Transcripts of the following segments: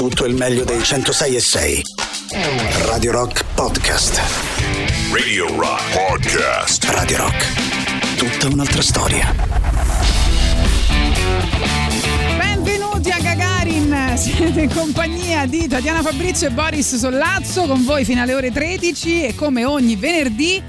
tutto il meglio dei 106 e 6. Radio Rock Podcast. Radio Rock Podcast. Radio Rock. Tutta un'altra storia. Benvenuti a Gagarin, siete in compagnia di Tatiana Fabrizio e Boris Sollazzo con voi fino alle ore 13 e come ogni venerdì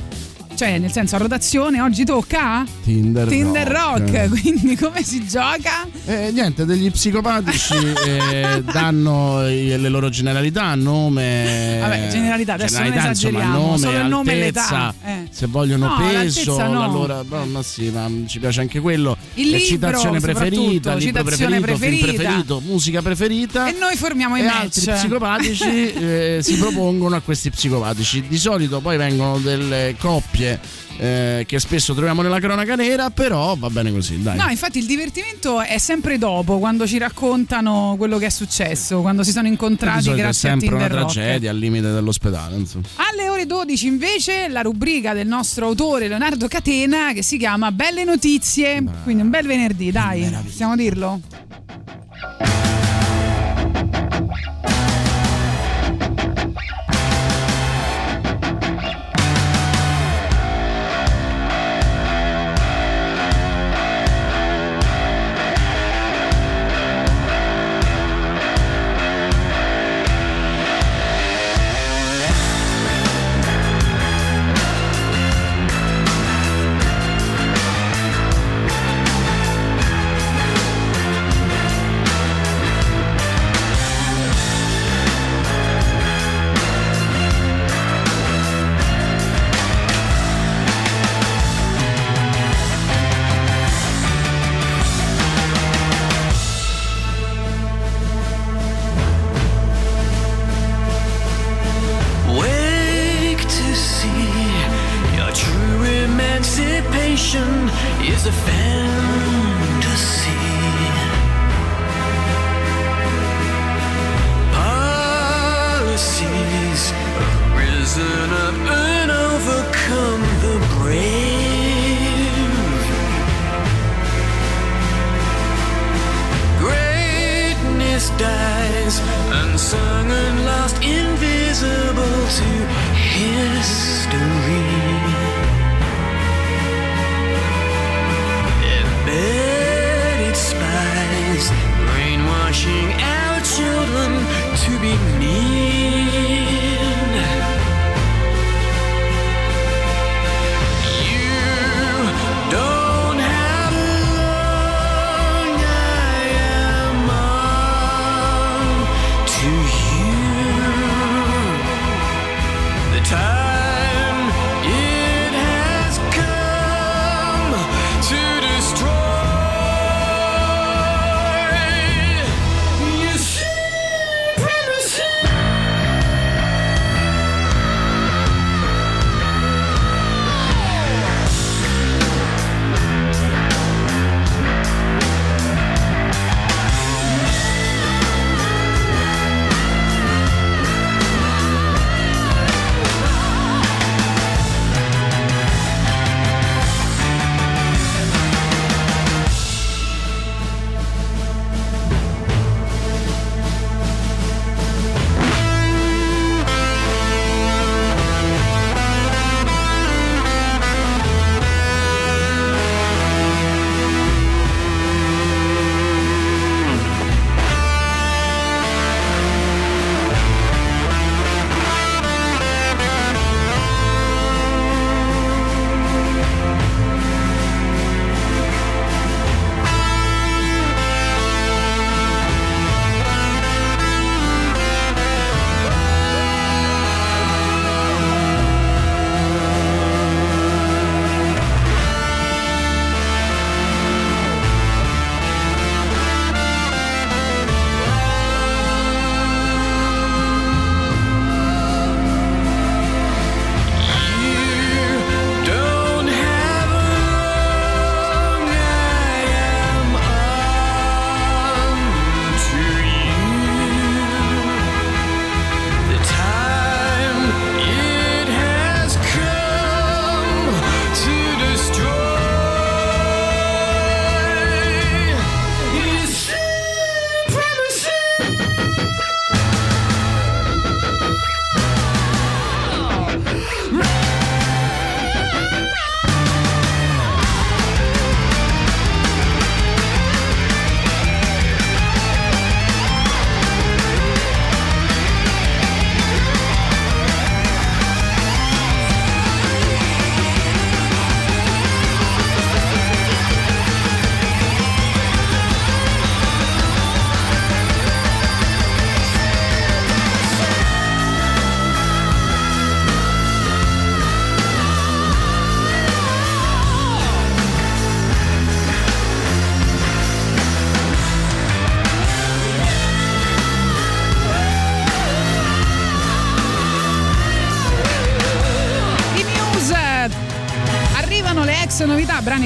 cioè nel senso a rotazione oggi tocca Tinder, Tinder Rock, Rock. quindi come si gioca? Eh, niente, degli psicopatici eh, danno le loro generalità, nome. Vabbè, generalità, adesso non generalità, insomma, esageriamo, nome, solo il nome e l'età, eh. Se vogliono No, peso, no. la loro. no, ma sì, ma ci piace anche quello. Il libro, citazione preferita, libro citazione preferito, film preferita. preferito, musica preferita. E noi formiamo i match. altri psicopatici eh, si propongono a questi psicopatici. Di solito poi vengono delle coppie eh, che spesso troviamo nella cronaca nera, però va bene così, dai. No, infatti il divertimento è sempre dopo, quando ci raccontano quello che è successo, quando si sono incontrati è grazie a sempre una Tinder Rock. tragedia al limite dell'ospedale, insomma. Alle ore 12 invece la rubrica del nostro autore Leonardo Catena che si chiama Belle notizie, quindi un bel venerdì, dai, possiamo dirlo?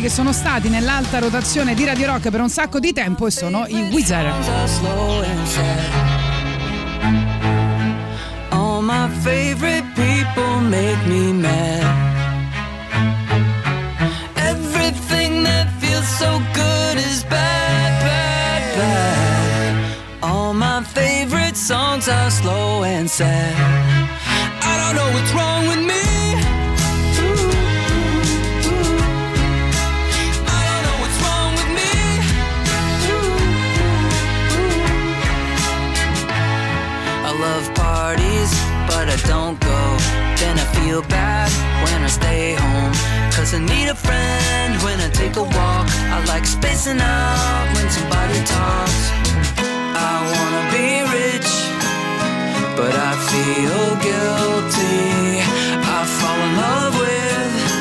Che sono stati nell'alta rotazione di Radio Rock per un sacco di tempo e sono i Wizard. All my favorite people make me mad. Everything that feels so good is bad, bad, bad. All my favorite songs are slow and sad. I don't know what's wrong with me. Feel bad when I stay home. Cause I need a friend when I take a walk. I like spacing out when somebody talks. I wanna be rich, but I feel guilty. I fall in love with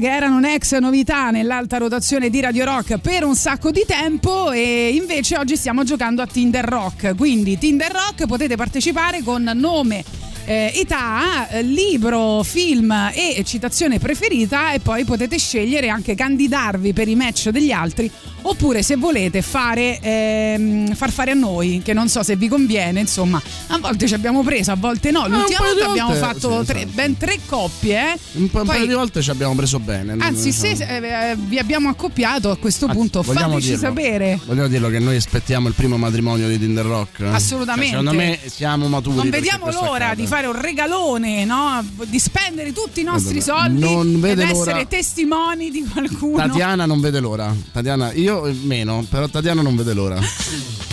che erano un'ex novità nell'alta rotazione di Radio Rock per un sacco di tempo, e invece oggi stiamo giocando a Tinder Rock. Quindi, Tinder Rock potete partecipare con nome. Eh, età, eh, libro, film e citazione preferita e poi potete scegliere anche candidarvi per i match degli altri oppure se volete fare ehm, far fare a noi che non so se vi conviene insomma a volte ci abbiamo preso a volte no l'ultima paio di volta abbiamo fatto tre- ben tre coppie eh. Un, po- un Poi- paio di volte ci abbiamo preso bene. Anzi, se Diciamo. eh, vi abbiamo accoppiato a questo Anzi, punto, fateci dirlo. sapere. Vogliamo dirlo che noi aspettiamo il primo matrimonio di Tinder Rock. Assolutamente. Cioè, secondo me siamo maturi. Non vediamo l'ora accada. di fare un regalone, no? di spendere tutti i nostri soldi non ed l'ora. essere testimoni di qualcuno. Tatiana non vede l'ora. Tatiana, io meno, però Tatiana non vede l'ora.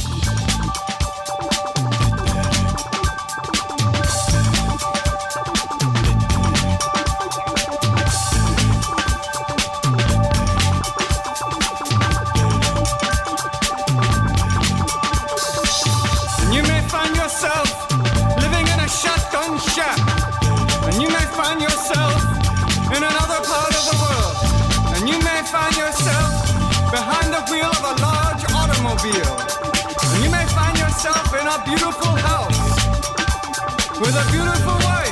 with a beautiful wife.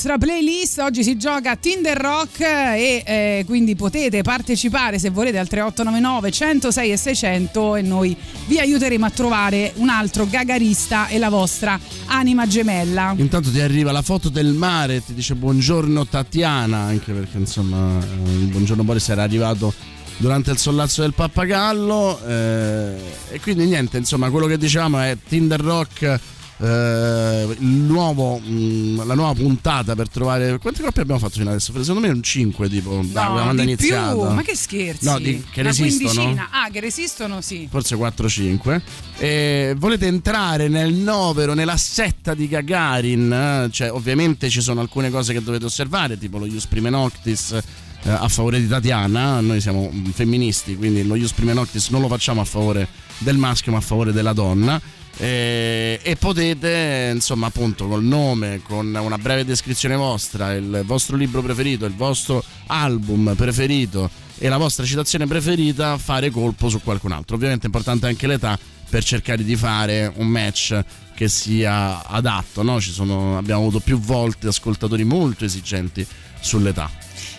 Nostra playlist oggi si gioca Tinder Rock e eh, quindi potete partecipare se volete al 3899 106 e 600 e noi vi aiuteremo a trovare un altro gagarista e la vostra anima gemella. Intanto ti arriva la foto del mare ti dice buongiorno Tatiana, anche perché insomma eh, il buongiorno Boris era arrivato durante il sollazzo del pappagallo eh, e quindi niente, insomma quello che diciamo è Tinder Rock eh, il nuovo, mh, la nuova puntata per trovare quante coppie abbiamo fatto fino adesso? Secondo me un 5 tipo da No, quando è iniziata più, ma che scherzi? No, di- che Una resistono? quindicina. Ah, che resistono, sì. forse 4-5. E volete entrare nel novero, nella setta di Gagarin? Cioè, ovviamente ci sono alcune cose che dovete osservare, tipo lo Ius Prime Noctis eh, a favore di Tatiana. Noi siamo mm, femministi, quindi lo Ius Prime Noctis non lo facciamo a favore del maschio, ma a favore della donna. E, e potete, insomma, appunto, col nome, con una breve descrizione vostra, il vostro libro preferito, il vostro album preferito e la vostra citazione preferita, fare colpo su qualcun altro. Ovviamente è importante anche l'età per cercare di fare un match che sia adatto. no? Sono- abbiamo avuto più volte ascoltatori molto esigenti sull'età.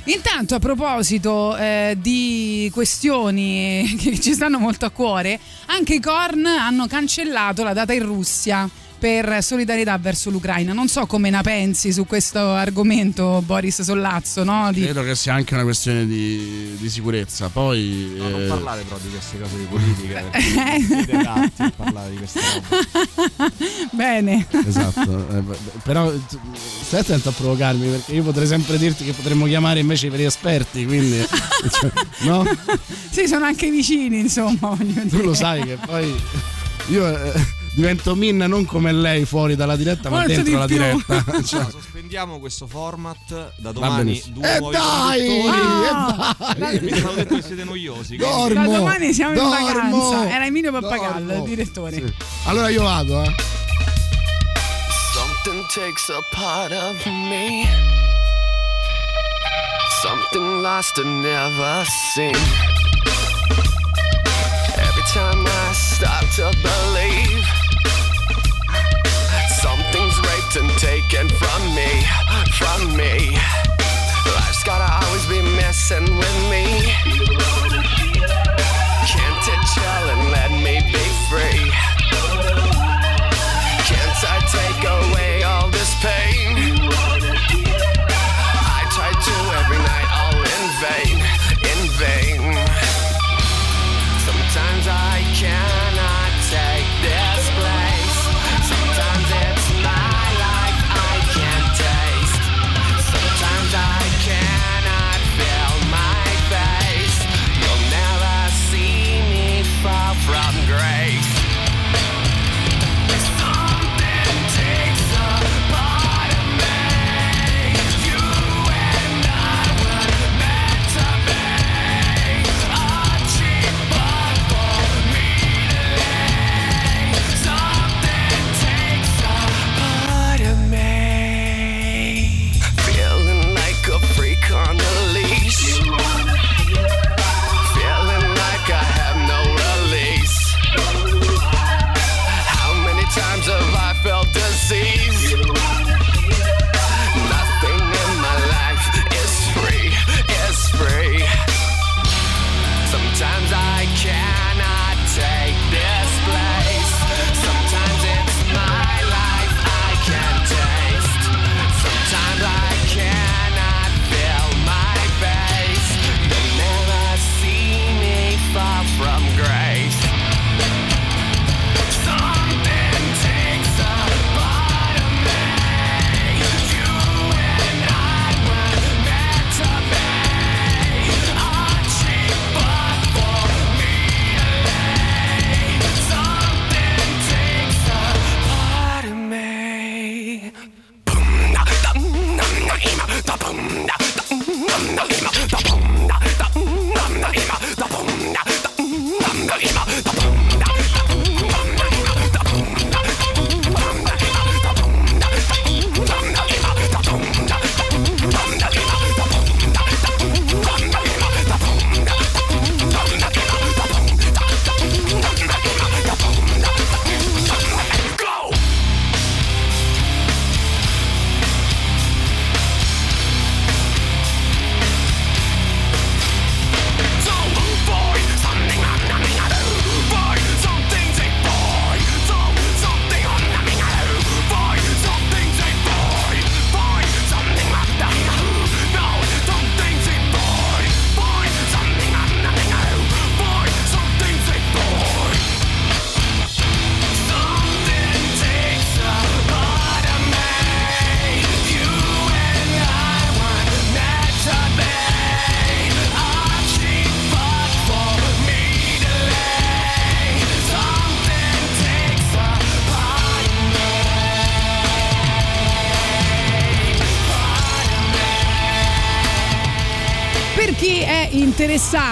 Intanto, a proposito eh, di questioni che ci stanno molto a cuore, anche i Korn hanno cancellato la data in Russia per solidarietà verso l'Ucraina. Non so come ne pensi su questo argomento, Boris Sollazzo, no? Di- Credo che sia anche una questione di, di sicurezza. Poi. No, non eh, parlare però di queste cose di politica, perché parlare di queste cose. Bene. Esatto, eh, però stai attento a provocarmi perché io potrei sempre dirti che potremmo chiamare invece i veri esperti, quindi cioè, no? sì, sono anche vicini, insomma. Tu dire. lo sai che poi io eh, divento Minna non come lei fuori dalla diretta, ma Molto dentro la più. diretta. Cioè, sospendiamo questo format da domani due E nuovi dai! Ah, e dai! Mi hanno detto che siete noiosi. Dormo, Da domani siamo in dormo, vacanza. Era Emilio Pappagallo, dormo. il direttore. Sì. Allora io vado, eh. Something takes a part of me. Something lost and never seen. Per taken from me, from me. Life's gotta always be messing with me. Can't it challenge?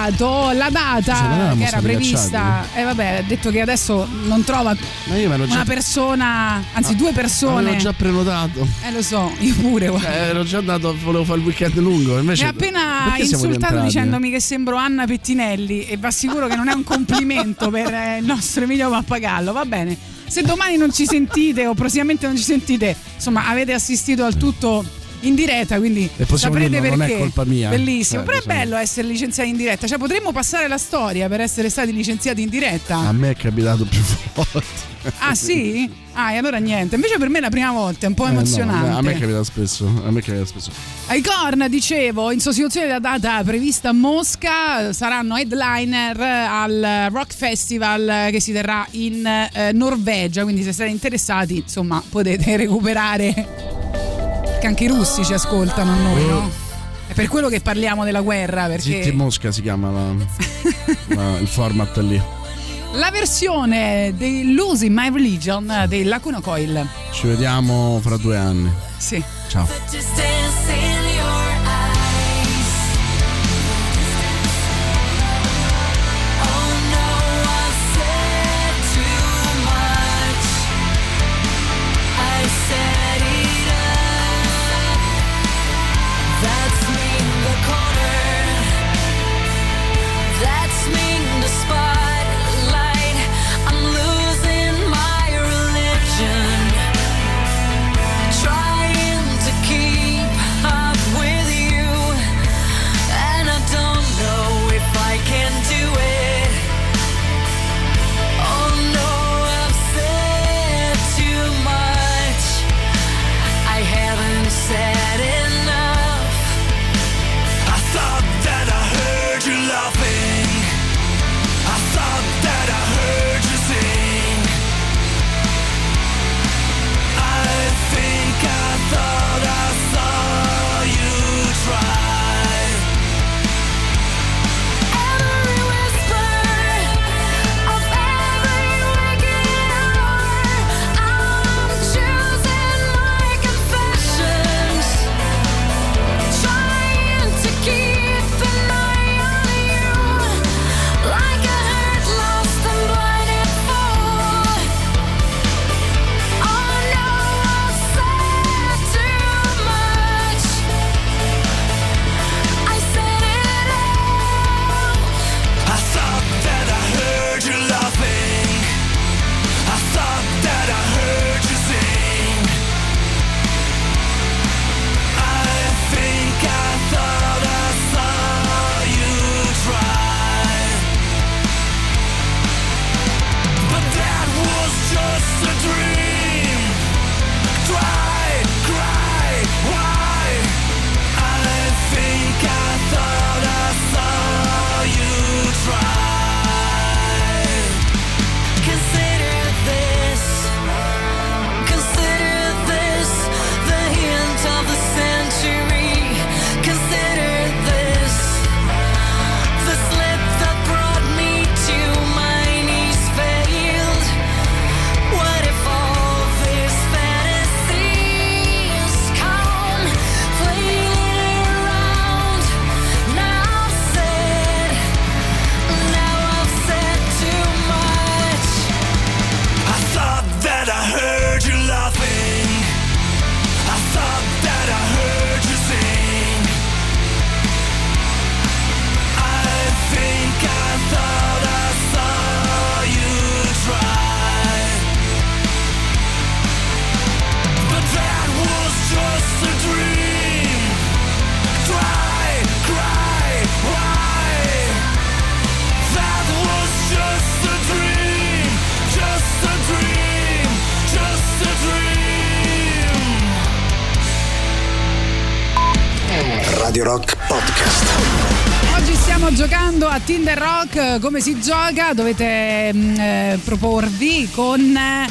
Interessato, la data che era prevista, eh vabbè, ha detto che adesso non trova una già, persona, anzi due persone. avevo già prenotato. Eh lo so, io pure. guarda. Eh, ero già andato, volevo fare il weekend lungo. Invece, Mi ha appena insultato dicendomi che sembro Anna Pettinelli e va sicuro che non è un complimento per eh, il nostro Emilio Pappagallo. Va bene. Se domani non ci sentite o prossimamente non ci sentite, insomma, avete assistito al tutto in diretta, quindi saprete dirlo, non è perché. colpa mia. Bellissimo. Eh, Però è bello essere licenziati in diretta. Cioè, potremmo passare la storia per essere stati licenziati in diretta. A me è capitato più volte. Ah, sì? Ah, e allora niente. Invece per me è la prima volta, è un po' Eh, no, emozionante. a me capita spesso. A me capita spesso. Ai Korn, dicevo, in sostituzione della data prevista a Mosca, saranno headliner al Rock Festival che si terrà in eh, Norvegia, quindi se siete interessati, insomma, potete recuperare che anche i russi ci ascoltano a noi, no? È per quello che parliamo della guerra, Zitti perché Mosca si chiama la- la- il format lì. la versione dei Losing My Religion dei Lacuna Coil. Ci vediamo fra due anni. Sì. Ciao. Rock. Come si gioca? Dovete mm, eh, proporvi con eh,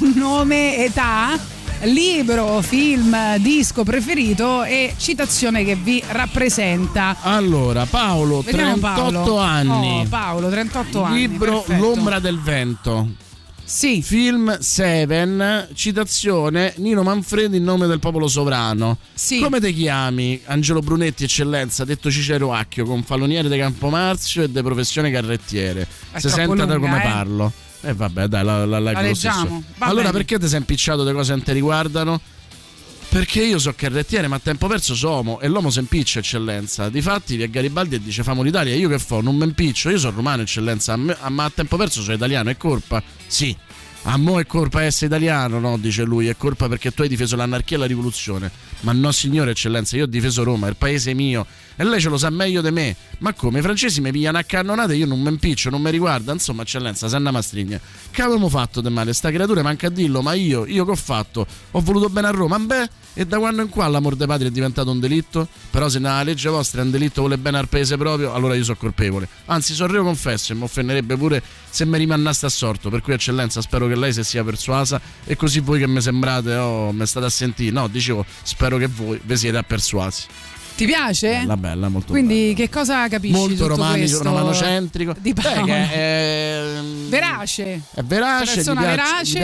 nome, età, libro, film, disco preferito e citazione che vi rappresenta. Allora, Paolo, Vediamo 38 Paolo. anni. Oh, Paolo, 38 anni. Libro. L'ombra del vento. Sì. Film Seven, citazione Nino Manfredi in nome del popolo sovrano. Sì. Come ti chiami? Angelo Brunetti, eccellenza, detto Cicero Acchio, confaloniere di Campomarzio e di professione carrettiere. È Se troppo senta da come eh. parlo. E vabbè, dai, la, la, La stesso. leggiamo. Allora, perché ti sei impicciato le cose che non ti riguardano? Perché io so carrettiere, ma a tempo perso sono e l'uomo si impiccia, eccellenza. Difatti, vi è Garibaldi e dice famo l'Italia, io che fo? Non mi impiccio, io sono romano, eccellenza, ma a tempo perso sono italiano, è colpa? Sì. A mo' è colpa essere italiano, no? Dice lui, è colpa perché tu hai difeso l'anarchia e la rivoluzione. Ma no, signore eccellenza, io ho difeso Roma, il paese mio. E lei ce lo sa meglio di me. Ma come? I francesi mi pigliano a cannonate, io non mi impiccio, non mi riguarda. Insomma, eccellenza, Sanna Mastrigna. Che avevamo fatto di male? Sta creatura manca a dirlo, ma io, io che ho fatto? Ho voluto bene a Roma, beh, e da quando in qua l'amor dei padri è diventato un delitto? Però se nella legge vostra è un delitto vuole bene al paese proprio, allora io sono colpevole. Anzi, sono io confesso e mi offenderebbe pure se mi rimannaste assorto. Per cui, eccellenza, spero che lei si sia persuasa e così voi che mi sembrate, oh, mi state a sentire. No, dicevo, spero che voi vi siete appersuasi. Ti piace? Bella, bella, molto Quindi che cosa capisci? Molto romanico, romanocentrico. Di Beh, Paolo? che è, Verace. È verace, gli, piace- verace.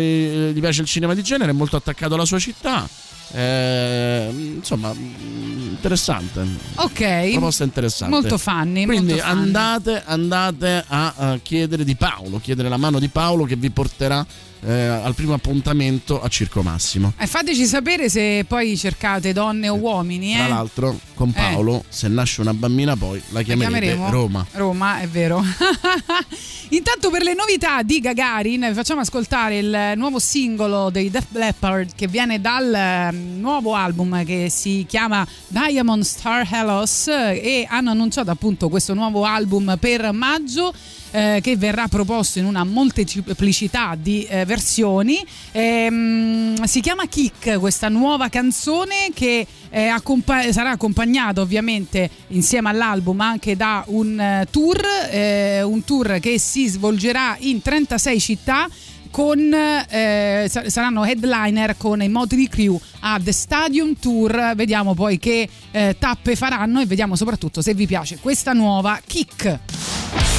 gli gli piace il cinema di genere, è molto attaccato alla sua città. Eh, insomma, mm, interessante. Ok. Proposta interessante. Molto funny. Quindi molto funny. andate, andate a, eh, chiedere di Paolo, chiedere la mano di Paolo che vi porterà eh, al primo appuntamento a Circo Massimo. E fateci sapere se poi cercate donne o uomini. Eh? Tra l'altro, con Paolo, se nasce una bambina, poi la La chiamerete chiameremo Roma. Roma, è vero. Intanto per le novità di Gagarin vi facciamo ascoltare il nuovo singolo dei Def Leppard che viene dal eh, nuovo album che si chiama Diamond Star Hellos e hanno annunciato appunto questo nuovo album per maggio eh, che verrà proposto in una molteplicità di eh, versioni. Ehm, si chiama Kick, questa nuova canzone che eh, accompa- sarà accompagnata ovviamente insieme all'album anche da un eh, tour, eh, un tour che si svolgerà in 36 città con, eh, sa- saranno headliner con i Motley Crew a The Stadium Tour. Vediamo poi che eh, tappe faranno e vediamo soprattutto se vi piace questa nuova kick.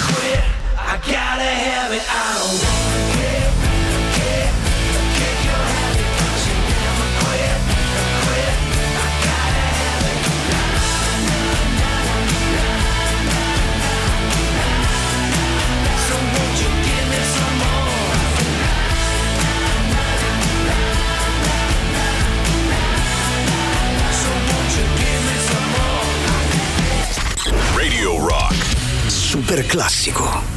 quit. I gotta have it. I don't want Iperclassico.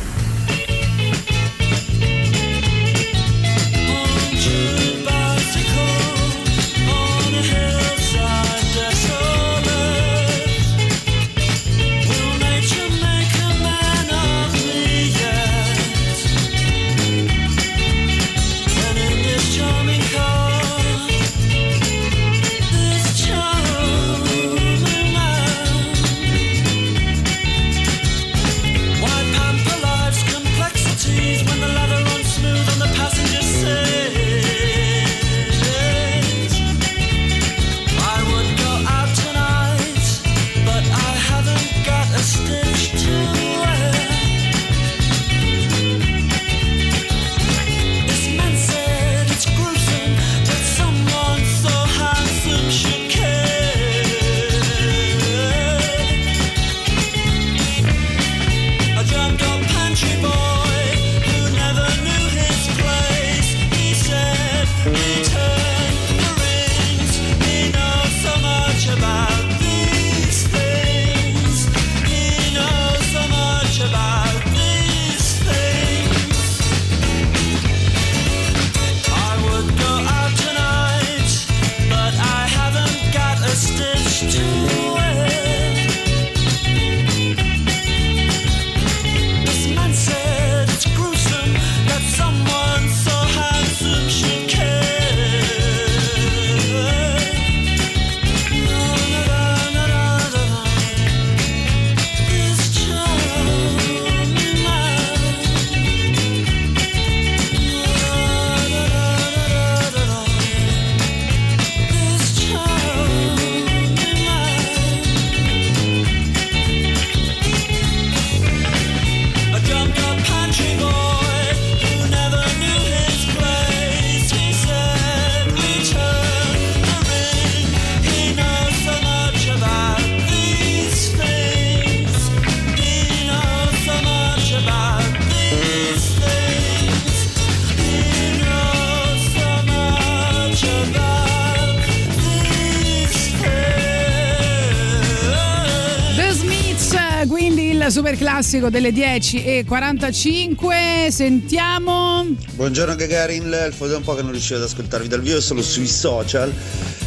Classico delle 10 e 45. Sentiamo. Buongiorno Gagarin, Elfo, da un po' che non riuscivo ad ascoltarvi dal vivo, solo sui social.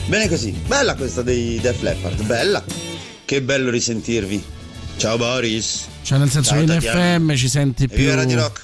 Bene così, bella questa dei Def Leppard, bella. Che bello risentirvi. Ciao Boris. Cioè, nel senso Ciao, che in Tatiana. FM ci senti più. viva Radio Rock.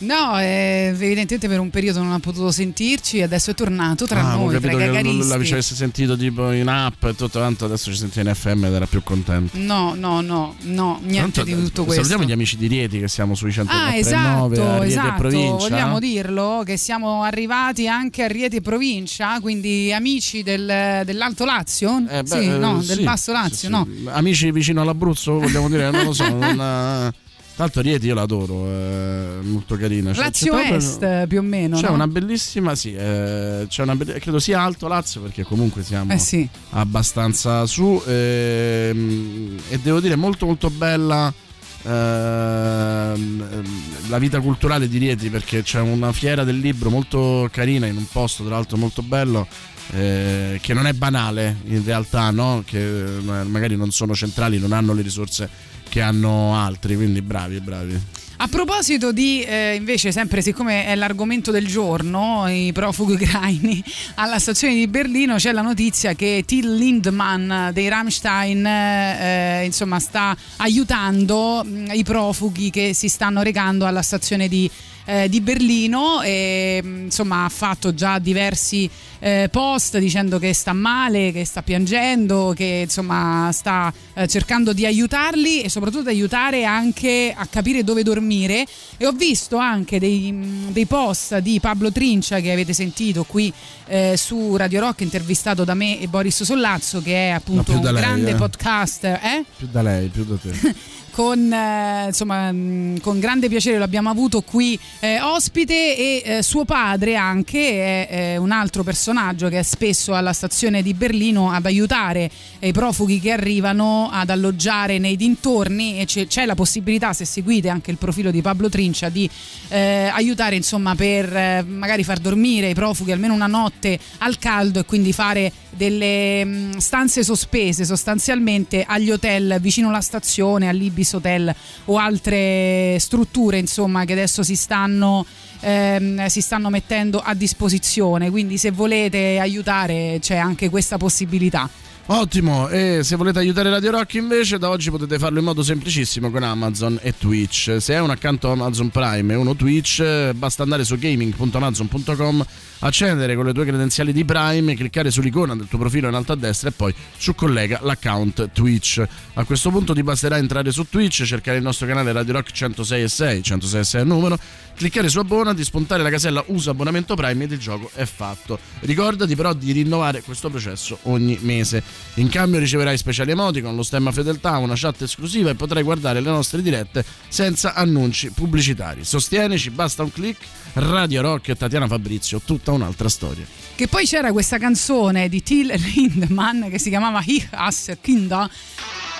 No, eh, evidentemente per un periodo non ha potuto sentirci, adesso è tornato tra Ah, noi, tra i gagaristi. l'avesse sentito tipo in app e tutto tanto, adesso ci sente in FM ed era più contento. No, no, no, no, niente Tanto, di tutto eh, questo. Salutiamo gli amici di Rieti che siamo sui 104.9 Ah, esatto, Rieti e esatto. provincia. Vogliamo dirlo che siamo arrivati anche a Rieti e provincia, quindi amici del- dell'Alto Lazio? Eh, beh, sì, no, eh, del sì, Basso sì, Lazio, sì. no. Amici vicino all'Abruzzo, vogliamo dire, non lo so. non, eh, Tanto Rieti io l'adoro, è molto carina. C'è- Lazio proprio- Est più o meno, C'è no? una bellissima, sì, eh, c'è una be- credo sia Alto Lazio perché comunque siamo Eh sì. abbastanza su ehm, e devo dire molto molto bella ehm, la vita culturale di Rieti perché c'è una fiera del libro molto carina in un posto tra l'altro molto bello eh, che non è banale in realtà no? che eh, magari non sono centrali non hanno le risorse che hanno altri quindi bravi bravi. A proposito di, eh, invece, sempre siccome è l'argomento del giorno, i profughi ucraini alla stazione di Berlino, c'è la notizia che Till Lindemann dei Rammstein eh, insomma, sta aiutando mh, i profughi che si stanno recando alla stazione di, eh, di Berlino e mh, insomma ha fatto già diversi eh, post dicendo che sta male, che sta piangendo, che insomma sta eh, cercando di aiutarli e soprattutto di aiutare anche a capire dove dormire e ho visto anche dei, mh, dei post di Pablo Trincia che avete sentito qui eh, su Radio Rock intervistato da me e Boris Sollazzo che è appunto più un lei, grande eh. podcast eh? più da lei più da te con, eh, insomma, mh, con grande piacere lo abbiamo avuto qui eh, ospite e eh, suo padre anche è, è un altro personaggio che è spesso alla stazione di Berlino ad aiutare i profughi che arrivano ad alloggiare nei dintorni e c'è, c'è la possibilità se seguite anche il profilo di Pablo Trincia di eh, aiutare insomma per eh, magari far dormire i profughi almeno una notte al caldo e quindi fare delle mh, stanze sospese sostanzialmente agli hotel vicino alla stazione, all'Ibis Hotel o altre strutture insomma che adesso si stanno ehm, si stanno mettendo a disposizione. Quindi se volete aiutare c'è anche questa possibilità. Ottimo, e se volete aiutare Radio Rock invece da oggi potete farlo in modo semplicissimo con Amazon e Twitch. Se hai un account Amazon Prime e uno Twitch, eh, basta andare su gaming.amazon.com, accedere con le tue credenziali di Prime, cliccare sull'icona del tuo profilo in alto a destra e poi su collega l'account Twitch. A questo punto ti basterà entrare su Twitch, cercare il nostro canale Radio Rock 106 e 6, 106 e 6 è il numero, cliccare su abbonati, spuntare la casella usa abbonamento Prime ed il gioco è fatto. Ricordati però di rinnovare questo processo ogni mese. In cambio riceverai speciali emoticon, lo stemma fedeltà, una chat esclusiva e potrai guardare le nostre dirette senza annunci pubblicitari. Sostienici, basta un click. Radio Rock e Tatiana Fabrizio, tutta un'altra storia. Che poi c'era questa canzone di Till Lindemann che si chiamava Ich hasse Kinder,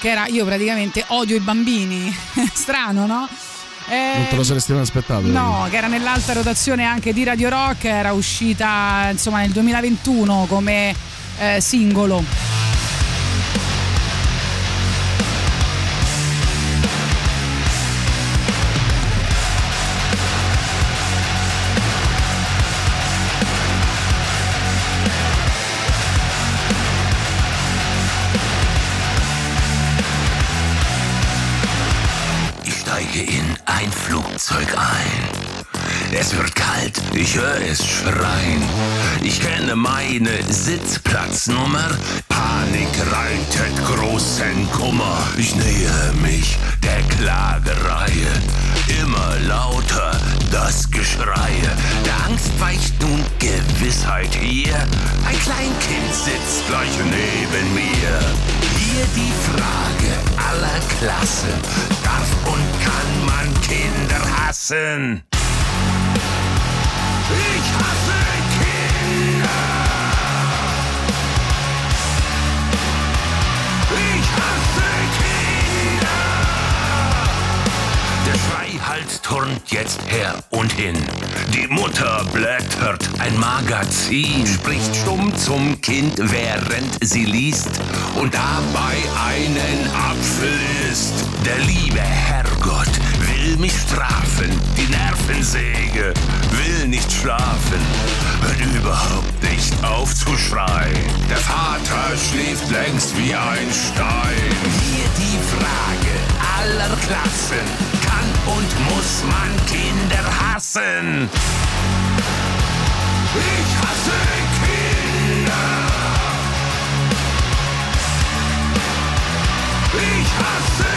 che era io praticamente odio i bambini. Strano, no? Eh, Non te lo saresti mai aspettato? No, che era nell'alta rotazione anche di Radio Rock, era uscita insomma nel 2021 come eh, singolo. Ich kenne meine Sitzplatznummer. Panik reitet großen Kummer. Ich nähe mich der Klagereihe. Immer lauter das Geschrei. Der Angst weicht nun Gewissheit hier. Ein Kleinkind sitzt gleich neben mir. Hier die Frage aller Klassen. Darf und kann man Kinder hassen? Ich hasse Schreihals turnt jetzt her und hin. Die Mutter blättert ein Magazin, spricht stumm zum Kind, während sie liest und dabei einen Apfel isst. Der liebe Herrgott will mich strafen, die Nervensäge will nicht schlafen, hört überhaupt nicht auf zu schreien. Der Vater schläft längst wie ein Stein. Hier die Frage aller Klassen, kann und muss man Kinder hassen? Ich hasse Kinder. Ich hasse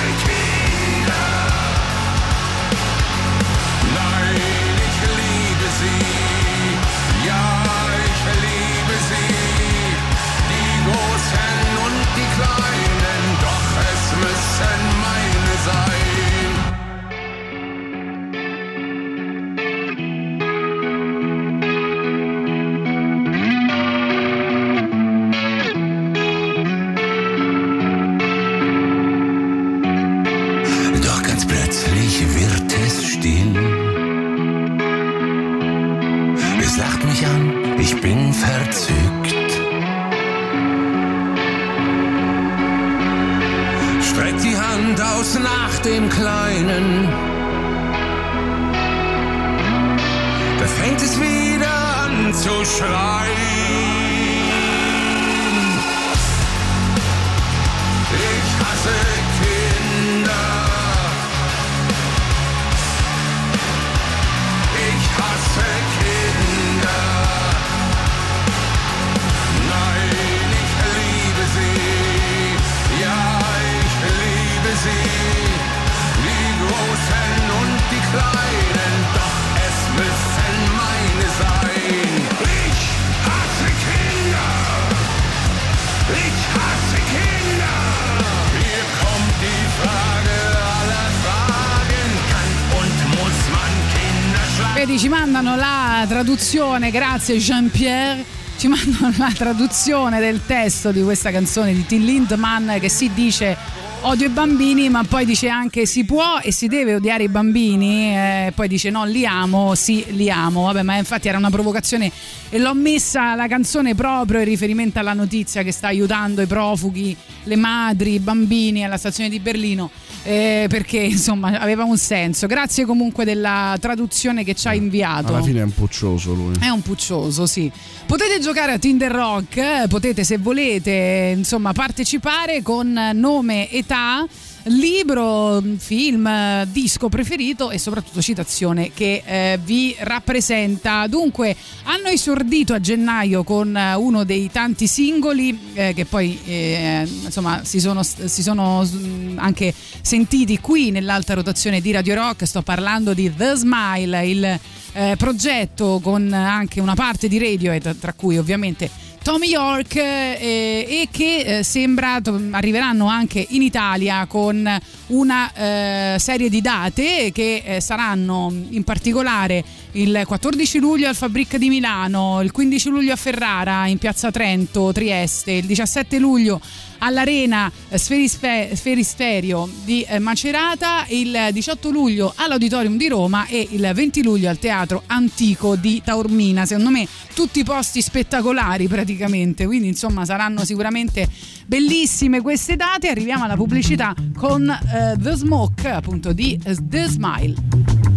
traduzione, grazie Jean-Pierre. Ci mandano la traduzione del testo di questa canzone di Till Lindemann che si dice odio i bambini, ma poi dice anche si può e si deve odiare i bambini, eh, poi dice no, li amo, sì, li amo. Vabbè, ma infatti era una provocazione e l'ho messa la canzone proprio in riferimento alla notizia che sta aiutando i profughi, le madri, i bambini alla stazione di Berlino. eh, perché insomma aveva un senso. Grazie comunque della traduzione che ci ha inviato. Alla fine è un puccioso lui. È un puccioso, sì. Potete giocare a Tinder Rock, eh, potete se volete, insomma, partecipare con nome, età, libro, film, disco preferito e soprattutto citazione che eh, vi rappresenta. Dunque, hanno esordito a gennaio con eh, uno dei tanti singoli eh, che poi eh, insomma si sono, si sono mm, anche sentiti qui nell'alta rotazione di Radio Rock. Sto parlando di The Smile, il eh, progetto con anche una parte di Radiohead, tra cui ovviamente Tommy York eh, e che eh, sembra arriveranno anche in Italia con una eh, serie di date che eh, saranno in particolare il 14 luglio al Fabric di Milano, il 15 luglio a Ferrara in Piazza Trento, Trieste, il 17 luglio all'Arena Sferisfe- Sferisterio di eh, Macerata, il 18 luglio all'Auditorium di Roma e il 20 luglio al Teatro Antico di Taormina. Secondo me tutti posti spettacolari praticamente, quindi insomma saranno sicuramente bellissime queste date. Arriviamo alla pubblicità con eh, The Smoke appunto di eh, The Smile.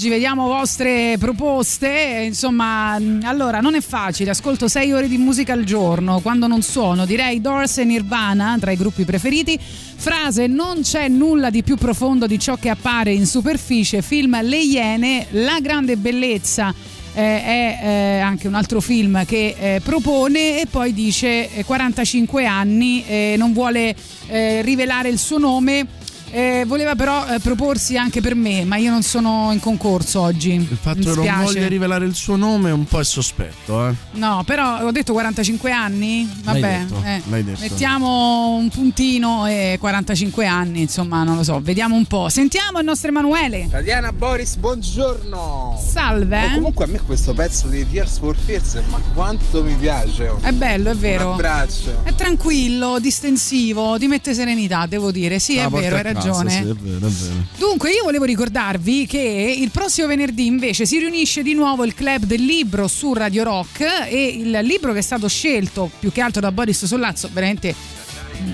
Oggi, vediamo vostre proposte. Insomma, allora non è facile. Ascolto 6 ore di musica al giorno. Quando non suono, direi Doors e Nirvana tra i gruppi preferiti. Frase: Non c'è nulla di più profondo di ciò che appare in superficie. Film Le Iene, La grande bellezza. eh, è eh, anche un altro film che eh, propone e poi dice eh, 45 anni, eh, non vuole eh, rivelare il suo nome, eh, voleva però eh, proporsi anche per me, ma io non sono in concorso oggi. Il fatto che non voglia rivelare il suo nome un po' è sospetto, eh. No, però ho detto 45 anni? Vabbè, detto, eh, l'hai detto. mettiamo un puntino e 45 anni, insomma, non lo so, vediamo un po'. Sentiamo il nostro Emanuele. Tatiana Boris, buongiorno. Salve. Oh, comunque a me questo pezzo di Tears for Fears, ma quanto mi piace. oh. È bello, è vero. Un abbraccio. È tranquillo, distensivo, ti mette serenità, devo dire. Sì, Ah, è vero, hai casa, ragione. sì, è vero, è vero. Dunque, io volevo ricordarvi che il prossimo venerdì invece si riunisce di nuovo il club del libro su Radio Rock e il libro che è stato scelto più che altro da Boris Sollazzo, veramente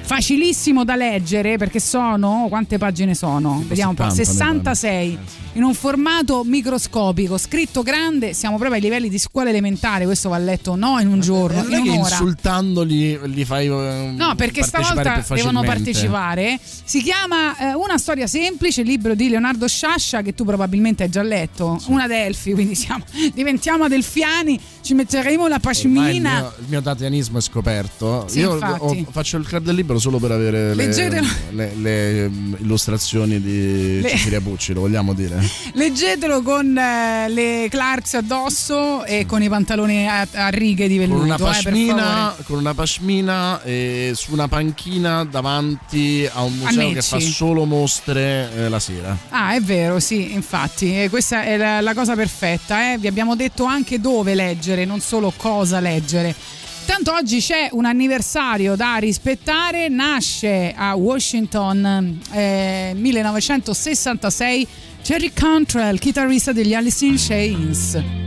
facilissimo da leggere perché sono quante pagine sono? Vediamo un po', 70 ne 66 in un formato microscopico, scritto grande, siamo proprio ai livelli di scuola elementare, questo va letto no in un giorno, Non è che un'ora. insultandoli li fai eh, No, perché stavolta devono partecipare. Si chiama eh, Una storia semplice, il libro di Leonardo Sciascia che tu probabilmente hai già letto. Una Delfi, quindi siamo, diventiamo adelfiani, ci metteremo la Ormai il pashmina. mio, il mio tatianismo è scoperto. Sì, Io ho- faccio il club del libro solo per avere le, le- le, mm, illustrazioni di Le- Cecilia Pucci, lo vogliamo dire? Leggetelo con eh, le Clarks addosso e con i pantaloni a, a righe di velluto. Con una eh, pashmina, favore. con una pashmina e su una panchina davanti a un museo che Necci. fa solo mostre eh, la sera. Ah, è vero, sì, infatti, questa è la, la cosa perfetta. eh. Vi abbiamo detto anche dove leggere, non solo cosa leggere. Tanto oggi c'è un anniversario da rispettare, nasce a Washington eh, 1966 Jerry Cantrell, chitarrista degli Alice in Chains.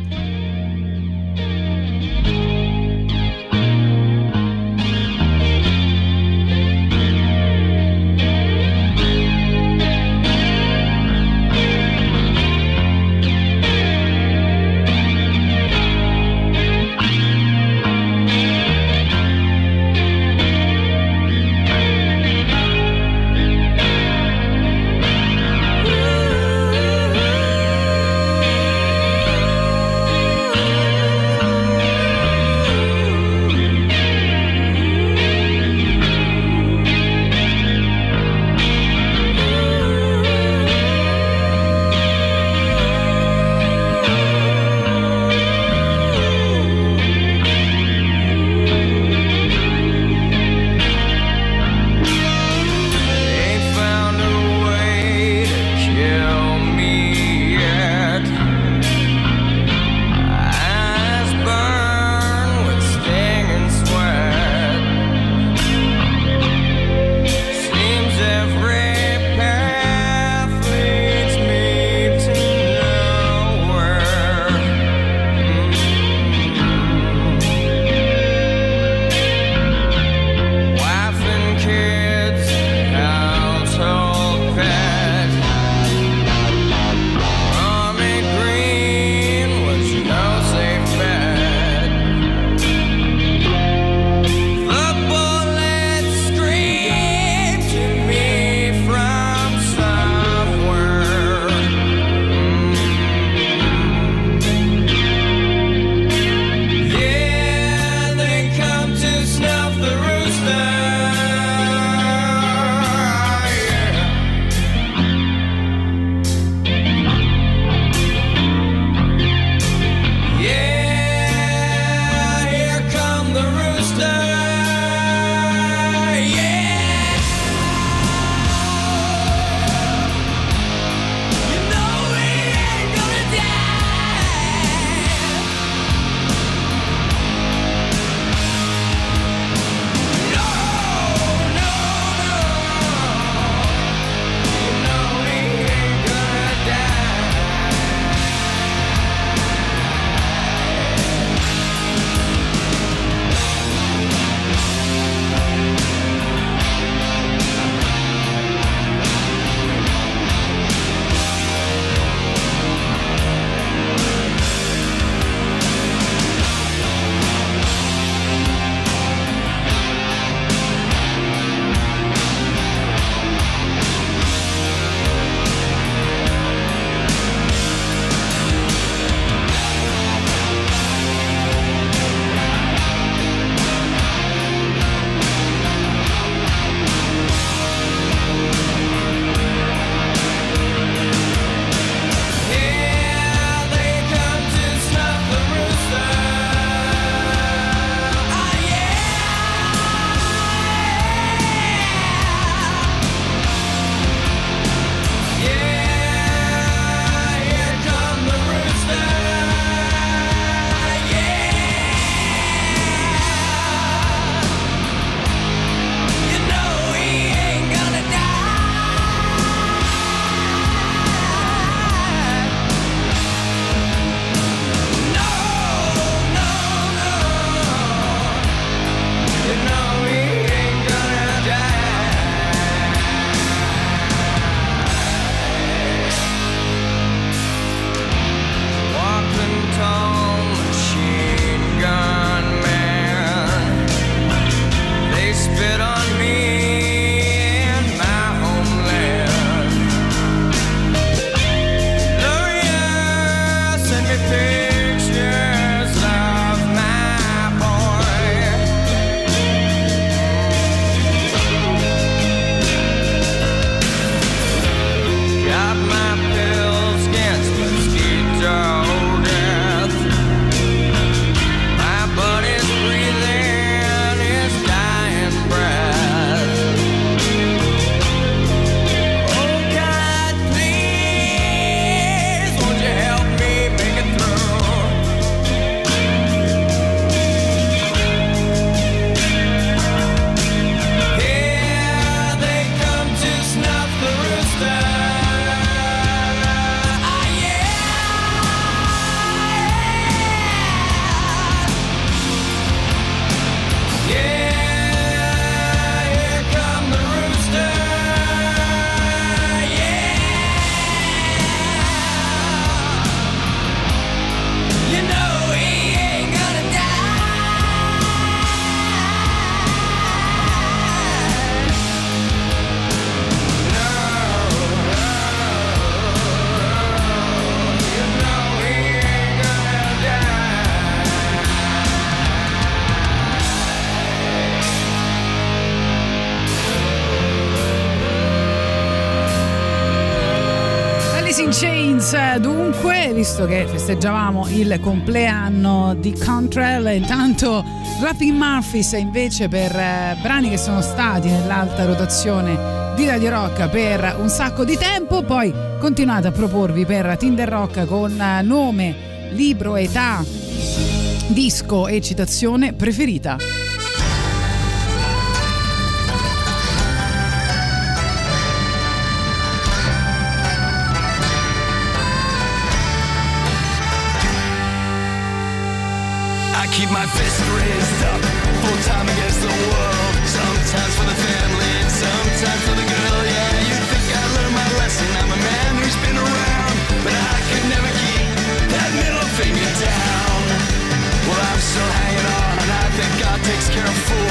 Visto che festeggiavamo il compleanno di Contrell, intanto Rapping Murphys invece per eh, brani che sono stati nell'alta rotazione di Radio Rock per un sacco di tempo, poi continuate a proporvi per Tinder Rock con eh, nome, libro, età, disco e citazione preferita. Still hanging on, and I think God takes care of fools.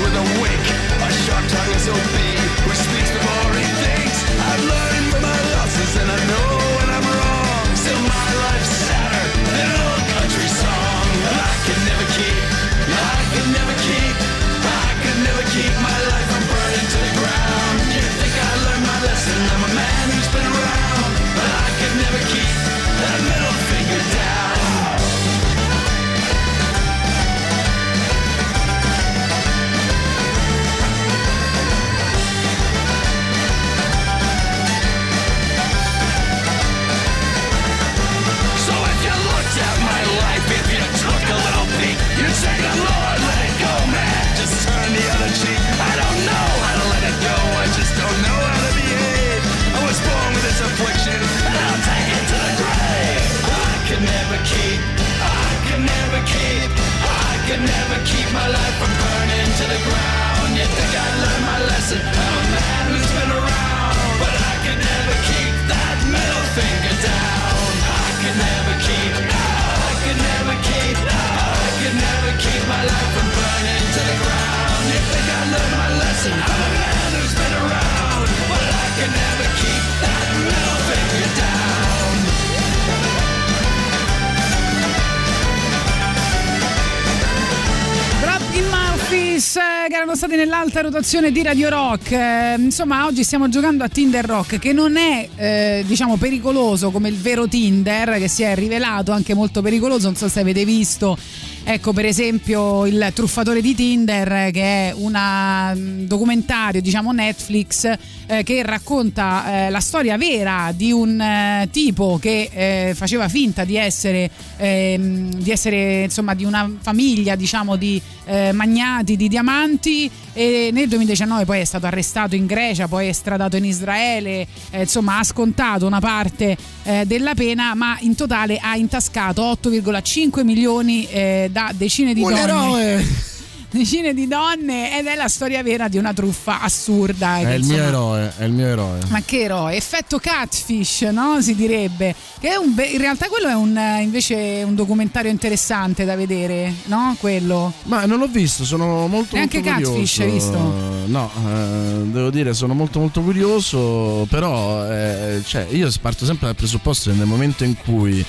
With a wink. A sharp tongue is OB keep. I could never keep. I could never keep my life from burning to the ground. You think I learned my lesson? I'm a man who's been nell'alta rotazione di Radio Rock. Eh, insomma, oggi stiamo giocando a Tinder Rock che non è eh, diciamo pericoloso come il vero Tinder che si è rivelato anche molto pericoloso, non so se avete visto Ecco per esempio il truffatore di Tinder che è un documentario diciamo Netflix eh, che racconta eh, la storia vera di un eh, tipo che eh, faceva finta di essere, ehm, di essere insomma di una famiglia diciamo di eh, magnati di diamanti e nel 2019 poi è stato arrestato in Grecia, poi è stradato in Israele, eh, insomma ha scontato una parte eh, della pena ma in totale ha intascato 8,5 milioni eh, da decine di Un donne. eroe! Decine di donne ed è la storia vera di una truffa assurda. È che, il mio insomma, eroe, è il mio eroe. ma che eroe, effetto catfish, no? Si direbbe. Che be- in realtà quello è un, eh, invece un documentario interessante da vedere, no? Quello. Ma non l'ho visto, sono molto Neanche molto Catfish hai visto? No, eh, devo dire, sono molto molto curioso, però eh, cioè, io parto sempre dal presupposto che nel momento in cui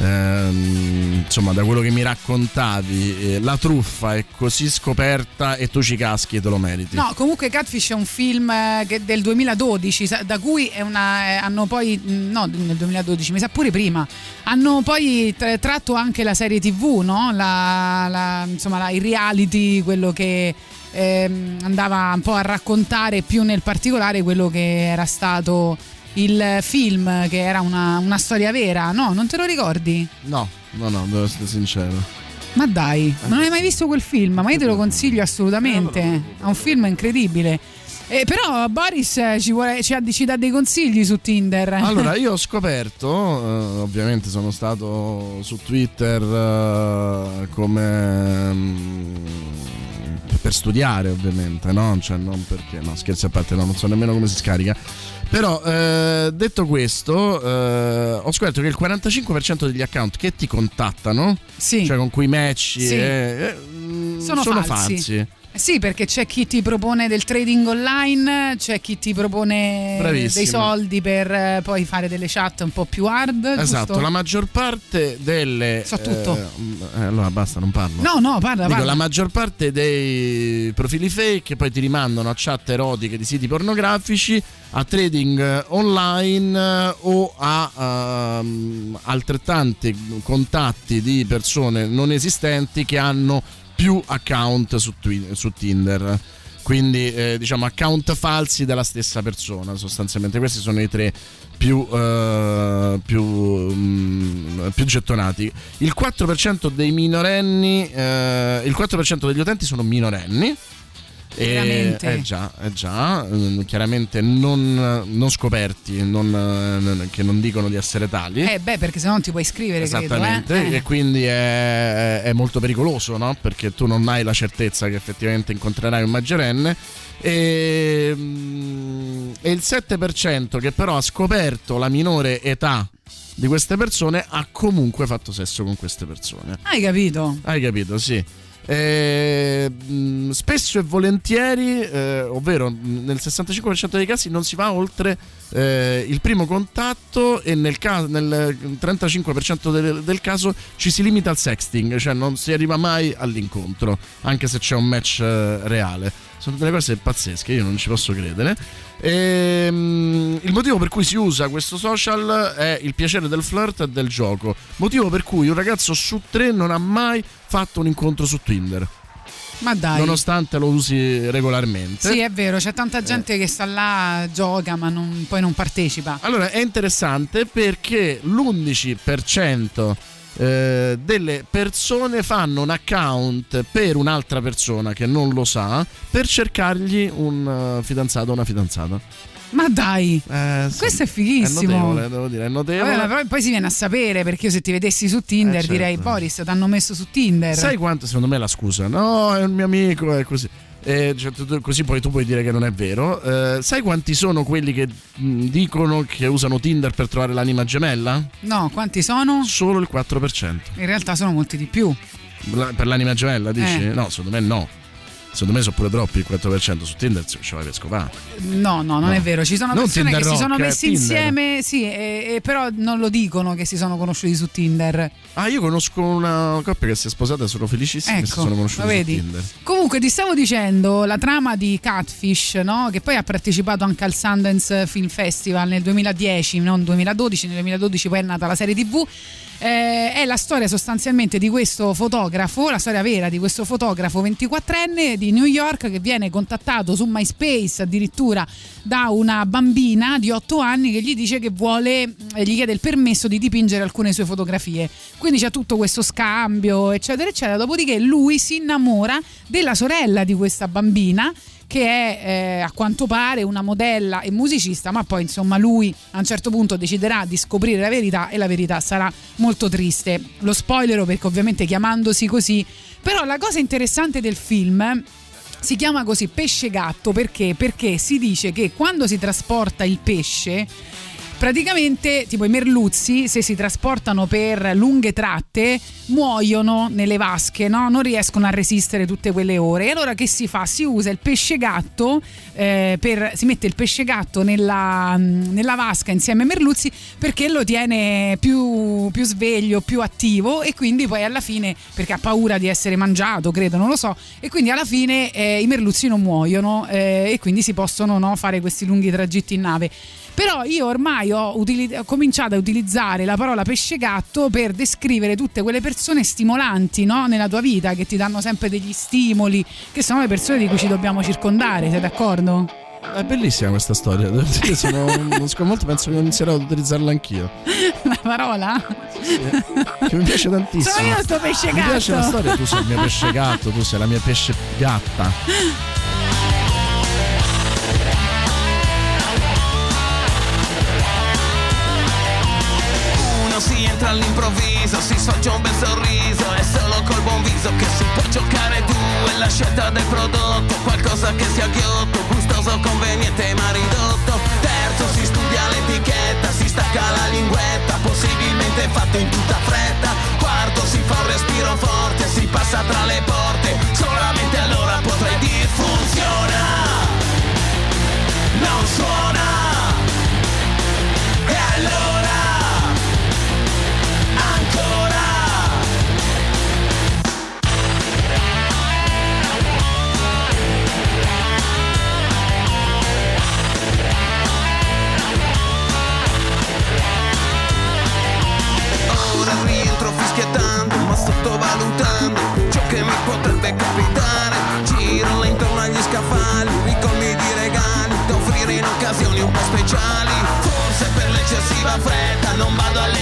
ehm, insomma da quello che mi raccontavi eh, la truffa è così scoperta e tu ci caschi e te lo meriti. No, comunque Catfish è un film eh, del 2012, sa- da cui una, eh, hanno poi, mh, no nel 2012, mi sa pure prima, hanno poi tra- tratto anche la serie tv, no? La- la- insomma la- il reality, quello che ehm, andava un po' a raccontare più nel particolare quello che era stato il film, che era una, una storia vera, no? Non te lo ricordi? No, no, no, devo essere sincero. Ma dai, ma non hai mai visto quel film? Ma io te lo consiglio assolutamente. È un film incredibile. Eh, però Boris eh, ci, vuole, ci, ha, ci dà dei consigli su Tinder. Allora, io ho scoperto, eh, ovviamente sono stato su Twitter eh, come mm, per studiare, ovviamente, no? Cioè, non perché, no, scherzi a parte, no, non so nemmeno come si scarica. Però eh, detto questo, eh, ho scoperto che il 45% degli account che ti contattano, Sì. cioè con cui matchi, Sì. eh, eh, mm, Sono falsi. falsi. Sì, perché c'è chi ti propone del trading online, c'è chi ti propone Bravissimo. dei soldi per eh, poi fare delle chat un po' più hard. Esatto, giusto? la maggior parte delle... So tutto. eh, eh, allora basta, non parlo. No, no, parla, Dico, parla. la maggior parte dei profili fake poi ti rimandano a chat erotiche di siti pornografici, a trading eh, online o a ehm, altrettanti contatti di persone non esistenti che hanno più account su, Twi- su Tinder. Quindi eh, diciamo account falsi della stessa persona sostanzialmente. Questi sono i tre più, eh, più, mm, più gettonati. Il 4% dei minorenni, eh, il 4% degli utenti sono minorenni. E, Veramente? eh già, eh già, mm, chiaramente non, non scoperti, non, eh, che non dicono di essere tali. Eh beh, perché se no non ti puoi iscrivere, Esattamente, credo. eh. e quindi è, è molto pericoloso, no? Perché tu non hai la certezza che effettivamente incontrerai un maggiorenne. E, mm, e il 7% che però ha scoperto la minore età di queste persone ha comunque fatto sesso con queste persone. Hai capito? Hai capito, sì. Eh, mh, spesso e volentieri, eh, ovvero mh, nel 65% dei casi, non si va oltre eh, il primo contatto e nel, ca- nel 35% del, del caso ci si limita al sexting, cioè non si arriva mai all'incontro, anche se c'è un match eh, reale. Sono delle cose pazzesche, io non ci posso credere. Ehm, il motivo per cui si usa questo social è il piacere del flirt e del gioco. Motivo per cui un ragazzo su tre non ha mai fatto un incontro su Tinder, Ma dai. nonostante lo usi regolarmente. Sì, è vero, c'è tanta Eh. gente che sta là, gioca, ma non- poi non partecipa. Allora è interessante perché l'11% eh, delle persone fanno un account per un'altra persona che non lo sa per cercargli un eh, fidanzato o una fidanzata. Ma dai, Eh, sì. questo è fighissimo. È notevole, devo dire, è notevole. Vabbè, ma poi, si viene a sapere perché io se ti vedessi su Tinder Eh, certo. direi Boris ti hanno messo su Tinder. Sai quanto secondo me è la scusa? No, è un mio amico, è così. Eh, cioè, tu- così poi tu puoi dire che non è vero. Eh, sai quanti sono quelli che mh, dicono che usano Tinder per trovare l'anima gemella? No, quanti sono? Solo il 4%. In realtà sono molti di più. La- per l'anima gemella, dici? Eh. No, secondo me no. Secondo me sono pure troppi il 4% su Tinder, ci ci vai per scopare. No, no, non No. è vero. Ci sono Non persone che Tinder si sono Rock, eh, messi Tinder. insieme, sì, e, e però non lo dicono che si sono conosciuti su Tinder. Ah, io conosco una coppia che si è sposata e sono felicissimi che si Ecco, sono conosciuti su? Tinder. Comunque ti stavo dicendo la trama di Catfish, no? che poi ha partecipato anche al Sundance Film Festival nel 2010, non 2012, nel 2012 poi è nata la serie TV. Eh, è la storia sostanzialmente di questo fotografo, la storia vera di questo fotografo 24enne di New York che viene contattato su MySpace addirittura da una bambina di 8 anni che gli dice che vuole, eh, gli chiede il permesso di dipingere alcune sue fotografie. Quindi c'è tutto questo scambio, eccetera, eccetera. Dopodiché lui si innamora della sorella di questa bambina che è eh, a quanto pare una modella e musicista, ma poi insomma lui a un certo punto deciderà di scoprire la verità e la verità sarà molto triste. Lo spoilero perché ovviamente chiamandosi così, però la cosa interessante del film si chiama così pesce gatto perché? Perché si dice che quando si trasporta il pesce praticamente tipo i merluzzi se si trasportano per lunghe tratte muoiono nelle vasche no? non riescono a resistere tutte quelle ore e allora che si fa? si usa il pesce gatto eh, per, si mette il pesce gatto nella, nella vasca insieme ai merluzzi perché lo tiene più, più sveglio più attivo e quindi poi alla fine perché ha paura di essere mangiato credo non lo so e quindi alla fine eh, i merluzzi non muoiono eh, e quindi si possono no, fare questi lunghi tragitti in nave però io ormai ho, utili- ho cominciato a utilizzare la parola pesce gatto per descrivere tutte quelle persone stimolanti no? nella tua vita che ti danno sempre degli stimoli, che sono le persone di cui ci dobbiamo circondare, sei d'accordo? È bellissima questa storia. sono uno sconvolto, penso che inizierò ad utilizzarla anch'io. La parola? Che mi piace tantissimo. Sono io sto pesce Mi piace la gatto. storia, tu sei il mio pesce gatto, tu sei la mia pesce gatta. volta all'improvviso si sorge un bel sorriso è solo col buon viso che si può giocare tu, due. La scelta del prodotto qualcosa che sia ghiotto gustoso conveniente ma ridotto. Terzo si studia l'etichetta si stacca la linguetta possibilmente fatto in tutta fretta. Quarto si fa un respiro forte si passa tra le porte. L'eccessiva fretta non vado all'etichetta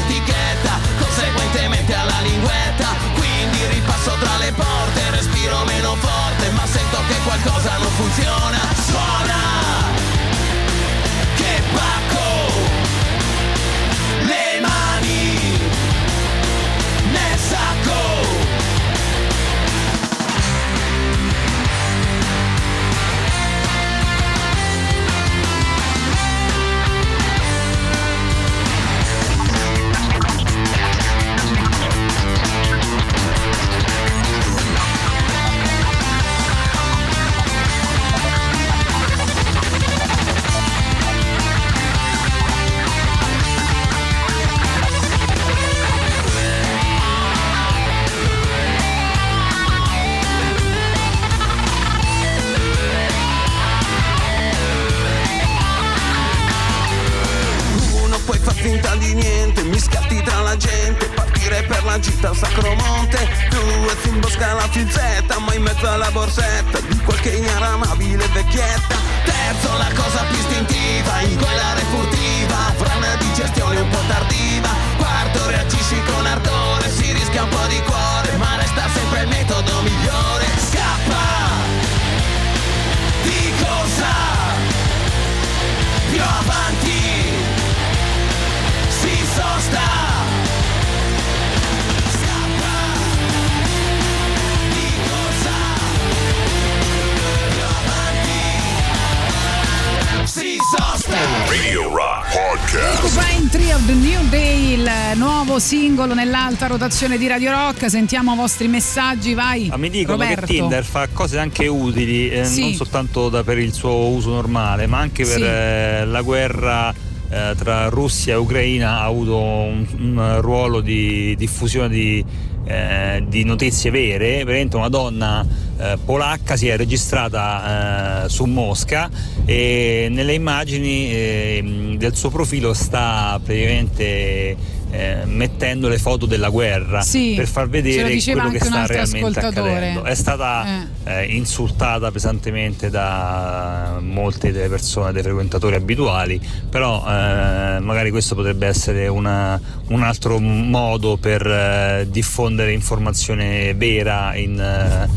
rotazione di Radio Rock. Sentiamo i vostri messaggi, vai. Ma mi dicono Roberto. che Tinder fa cose anche utili, eh, Sì. non soltanto da- per il suo uso normale, ma anche per Sì. eh, la guerra eh, tra Russia e Ucraina ha avuto un, un ruolo di diffusione di, eh, di notizie vere. Praticamente una donna eh, polacca si è registrata eh, su Mosca e nelle immagini eh, del suo profilo sta praticamente eh, mettendo le foto della guerra Sì, per far vedere quello che sta realmente accadendo. È stata eh, insultata pesantemente da molte delle persone, dei frequentatori abituali, però eh, magari questo potrebbe essere una- un altro modo per eh, diffondere informazione vera in, eh,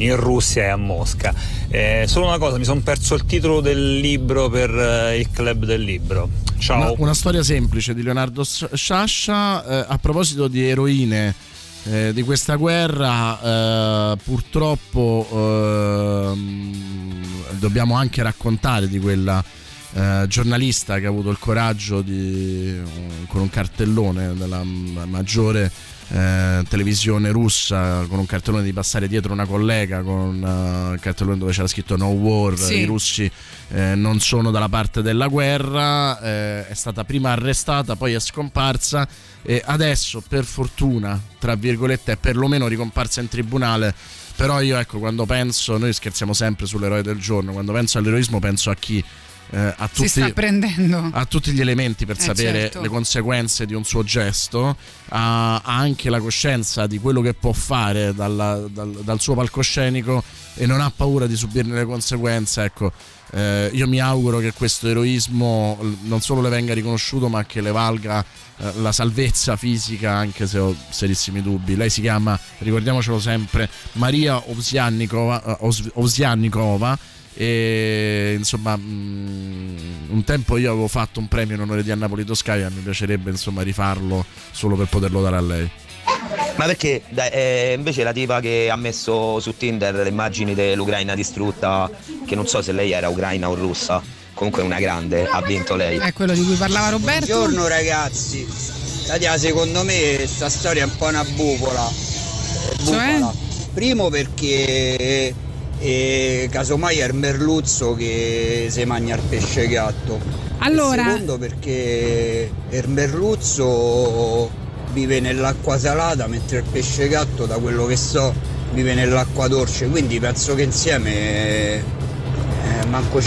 in Russia e a Mosca. Eh, solo una cosa, mi sono perso il titolo del libro per eh, il club del libro. Ciao. Una, una storia semplice di Leonardo Sciascia eh, a proposito di eroine eh, di questa guerra eh, purtroppo ehm, dobbiamo anche raccontare di quella eh, giornalista che ha avuto il coraggio di con un cartellone della maggiore eh, televisione russa con un cartellone di passare dietro una collega con eh, il cartellone dove c'era scritto no war Sì. i russi eh, non sono dalla parte della guerra eh, è stata prima arrestata poi è scomparsa e adesso per fortuna tra virgolette è perlomeno ricomparsa in tribunale però io ecco quando penso noi scherziamo sempre sull'eroe del giorno quando penso all'eroismo penso a chi eh, sta tutti ha tutti gli elementi per Eh, sapere certo. le conseguenze di un suo gesto, ha, ha anche la coscienza di quello che può fare dalla- dal, dal suo palcoscenico e non ha paura di subirne le conseguenze. Ecco, eh, io mi auguro che questo eroismo non solo le venga riconosciuto, ma che le valga eh, la salvezza fisica, anche se ho serissimi dubbi. Lei si chiama, ricordiamocelo sempre, Maria Osiannikova. eh, Osiannikova e insomma mh, un tempo io avevo fatto un premio in onore di Anna Politkovskaya mi piacerebbe insomma rifarlo solo per poterlo dare a lei Ma perché dai, eh, invece la tipa che ha messo su Tinder le immagini dell'Ucraina distrutta, che non so se lei era ucraina o russa, comunque una grande, ha vinto lei. È quello di cui parlava Roberto. Buongiorno ragazzi, Tatia, secondo me sta storia è un po' una bucola. Eh, Cioè? Primo perché eh, casomai è il merluzzo che si mangia il pesce gatto. Allora- E secondo perché il merluzzo vive nell'acqua salata mentre il pesce gatto, da quello che so, vive nell'acqua dolce. Quindi penso che insieme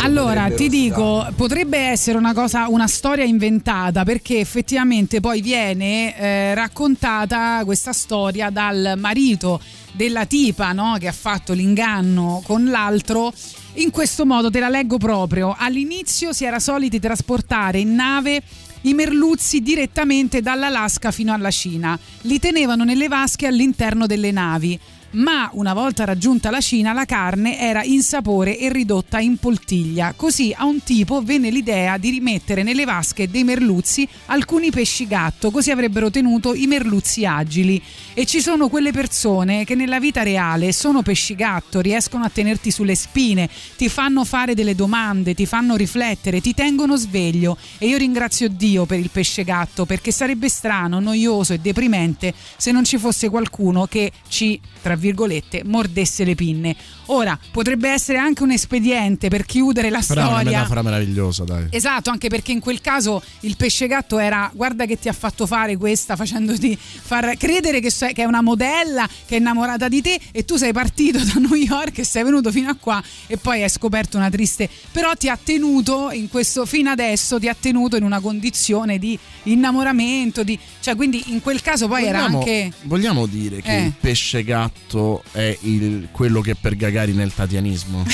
Allora, potrebbero ti stare. dico, potrebbe essere una cosa, una storia inventata perché effettivamente poi viene eh, raccontata questa storia dal marito della tipa no, che ha fatto l'inganno con l'altro. In questo modo te la leggo proprio. All'inizio si era soliti trasportare in nave i merluzzi direttamente dall'Alaska fino alla Cina. Li tenevano nelle vasche all'interno delle navi. Ma una volta raggiunta la Cina la carne era insapore e ridotta in poltiglia. Così a un tipo venne l'idea di rimettere nelle vasche dei merluzzi alcuni pesci gatto, così avrebbero tenuto i merluzzi agili. E ci sono quelle persone che nella vita reale sono pesci gatto, riescono a tenerti sulle spine, ti fanno fare delle domande, ti fanno riflettere, ti tengono sveglio. E io ringrazio Dio per il pesce gatto perché sarebbe strano, noioso e deprimente se non ci fosse qualcuno che ci, tra virgolette, mordesse le pinne. Ora, potrebbe essere anche un espediente per chiudere la Però è una storia. metafora meravigliosa, dai. Esatto, anche perché in quel caso il pesce gatto era guarda che ti ha fatto fare questa facendoti far credere che, sei- che è una modella che è innamorata di te e tu sei partito da New York e sei venuto fino a qua e poi hai scoperto una triste però ti ha tenuto in questo fino adesso ti ha tenuto in una condizione di innamoramento di, cioè quindi in quel caso poi era Vogliamo- anche Vogliamo dire che Eh. il pesce gatto è il- quello che per Gagari nel tatianismo?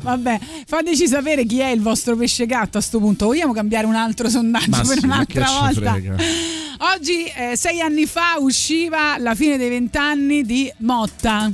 Vabbè, fateci sapere chi è il vostro pesce gatto a sto punto. Vogliamo cambiare un altro sondaggio Ma per sì, un'altra volta? Oggi, eh, sei anni fa, usciva la fine dei vent'anni di Motta.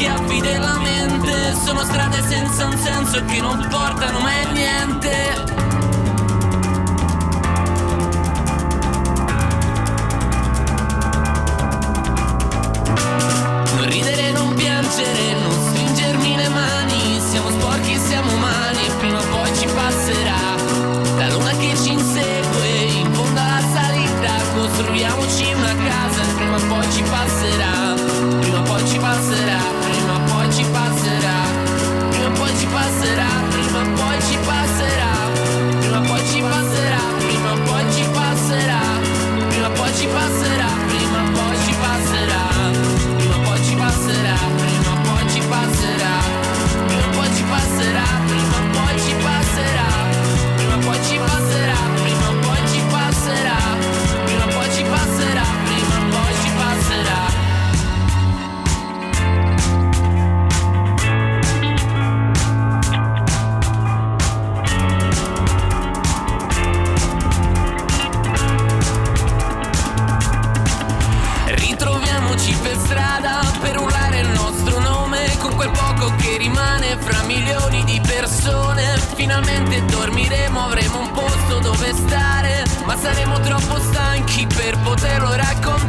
Sono schiaffi della mente, sono strade senza un senso che non portano mai a niente. Non ridere, non piangere, non stringermi le mani. Siamo sporchi, siamo umani, Finalmente dormiremo, avremo un posto dove stare, ma saremo troppo stanchi per poterlo raccontare.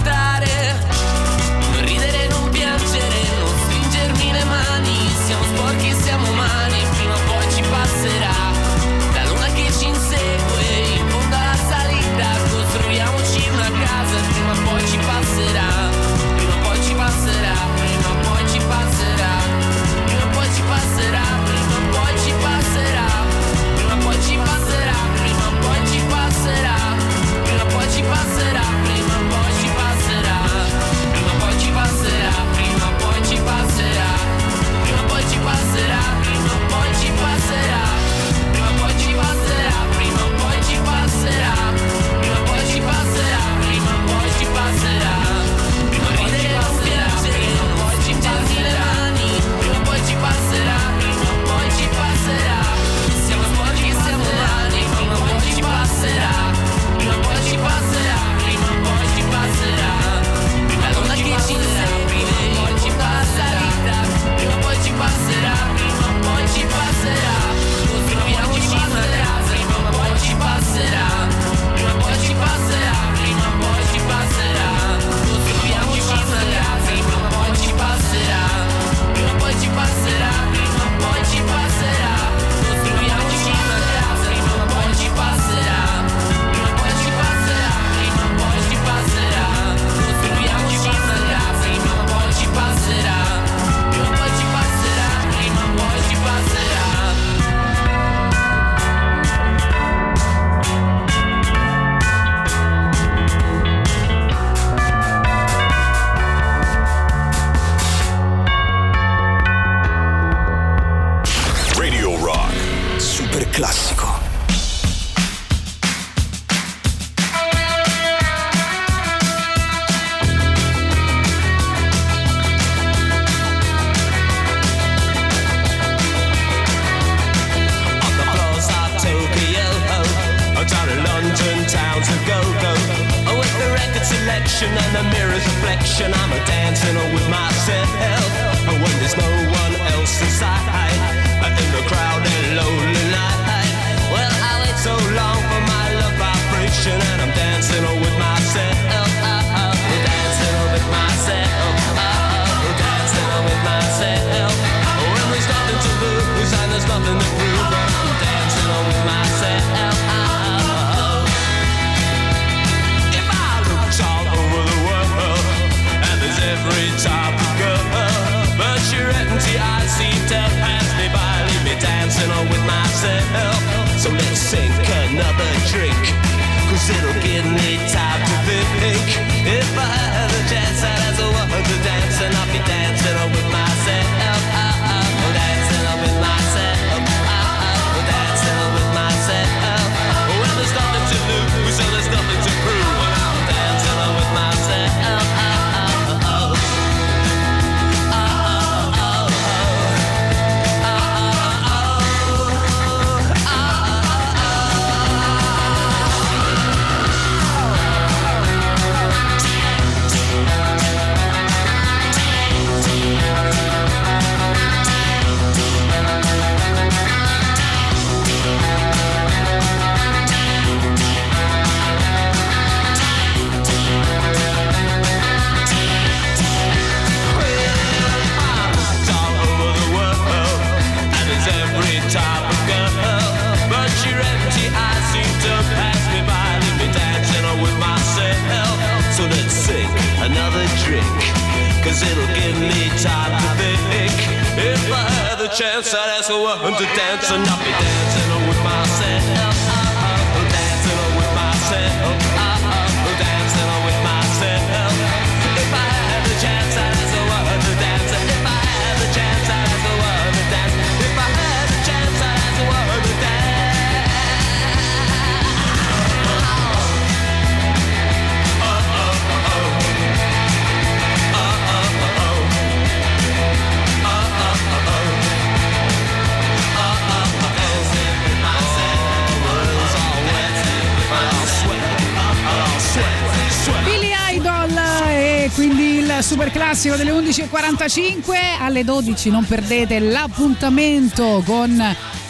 11.45 alle 12 non perdete l'appuntamento con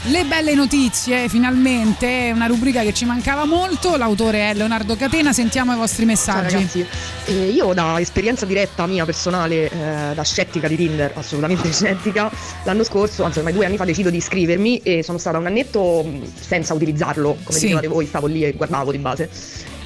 le belle notizie finalmente. Una rubrica che ci mancava molto. L'autore è Leonardo Catena. Sentiamo i vostri messaggi. ragazzi, Eh, io da esperienza diretta mia personale, eh, da scettica di Tinder, assolutamente scettica, l'anno scorso, anzi ormai due anni fa decido di iscrivermi e sono stata un annetto mh, senza utilizzarlo, come Sì. dicevate voi, stavo lì e guardavo di base.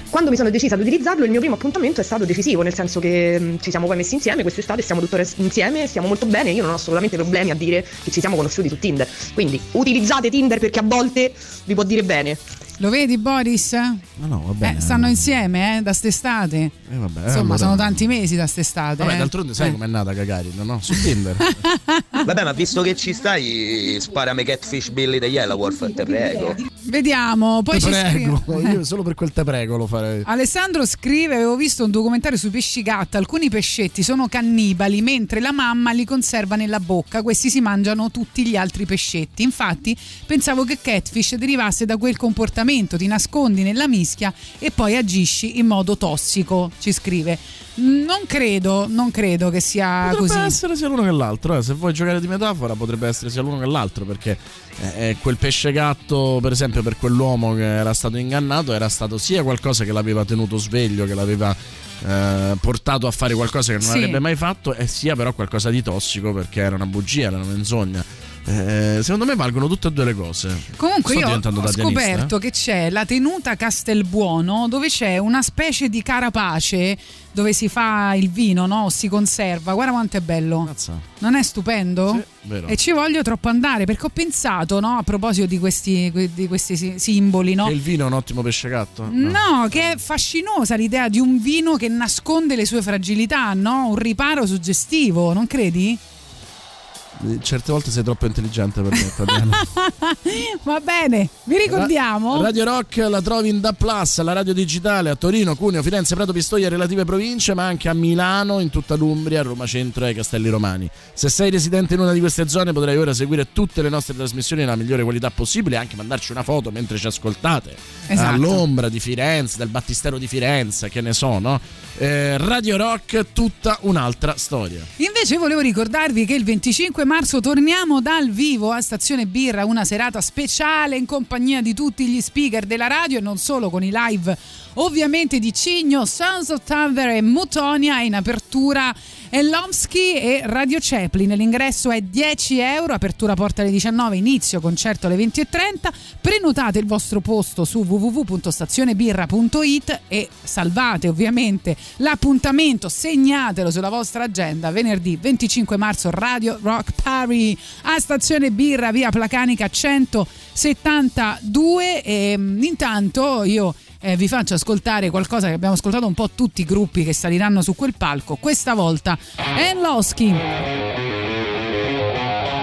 Quando mi sono decisa ad utilizzarlo, il mio primo appuntamento è stato decisivo, nel senso che mh, ci siamo poi messi insieme quest'estate, stiamo tuttora insieme, stiamo molto bene, io non ho assolutamente problemi a dire che ci siamo conosciuti su Tinder. Quindi utilizzate Tinder perché a volte vi può dire bene. Lo vedi Boris? No, no, va bene. Eh, stanno insieme eh, da st'estate Eh, vabbè, insomma allora- sono tanti mesi da st'estate Vabbè, eh. d'altronde sai Eh. com'è nata Gagarin, no? Su Tinder. Vabbè, ma visto che ci stai, sparami Catfish Billy degli Yellowolf, te prego. vediamo poi te ci prego, scrive io solo per quel te prego lo farei. Alessandro scrive: Avevo visto un documentario sui pesci gatta. Alcuni pescetti sono cannibali, mentre la mamma li conserva nella bocca. Questi si mangiano tutti gli altri pescetti. Infatti, pensavo che catfish derivasse da quel comportamento: ti nascondi nella mischia e poi agisci in modo tossico. Ci scrive. Non credo, non credo che sia Potrebbe così. essere sia l'uno che l'altro, eh. se vuoi giocare di metafora potrebbe essere sia l'uno che l'altro perché eh, eh, quel pesce gatto per esempio per quell'uomo che era stato ingannato era stato sia qualcosa che l'aveva tenuto sveglio, che l'aveva eh, portato a fare qualcosa che non Sì. avrebbe mai fatto e sia però qualcosa di tossico perché era una bugia, era una menzogna. Eh, secondo me valgono tutte e due le cose. Comunque Sto io ho dadianista, scoperto che c'è la tenuta Castelbuono dove c'è una specie di carapace dove si fa il vino, no? Si conserva. Guarda quanto è bello. Mazza. Non è stupendo? vero. E ci voglio troppo andare perché ho pensato, no, a proposito di questi, di questi si- simboli, no? Che il vino è un ottimo pesce gatto? No, che è fascinosa l'idea di un vino che nasconde le sue fragilità, no? Un riparo suggestivo, non credi? Certe volte sei troppo intelligente per me, Tatiana. Va bene, vi ricordiamo. Radio Rock la trovi in Da Plus, la radio digitale a Torino, Cuneo, Firenze, Prato Pistoia e relative province, ma anche a Milano, in tutta l'Umbria, a Roma Centro e ai Castelli Romani. Se sei residente in una di queste zone potrai ora seguire tutte le nostre trasmissioni nella migliore qualità possibile e anche mandarci una foto mentre ci ascoltate. Esatto. All'ombra di Firenze, del battistero di Firenze, che ne so, no? Eh, radio Rock, tutta un'altra storia. Invece volevo ricordarvi che il 25 marzo torniamo dal vivo a Stazione Birra, una serata speciale in compagnia di tutti gli speaker della radio e non solo con i live ovviamente di Cigno, Sons of Thunder e Mutonia in apertura Elomsky e Radio Chaplin. L'ingresso è 10 euro, apertura porta alle 19, inizio concerto alle 20.30. Prenotate il vostro posto su www.stazionebirra.it e salvate ovviamente l'appuntamento, segnatelo sulla vostra agenda venerdì 25 marzo Radio Rock Party a Stazione Birra via Placanica 172 e mm, intanto io eh, vi faccio ascoltare qualcosa che abbiamo ascoltato un po' tutti i gruppi che saliranno su quel palco. Questa volta Enlosky. Do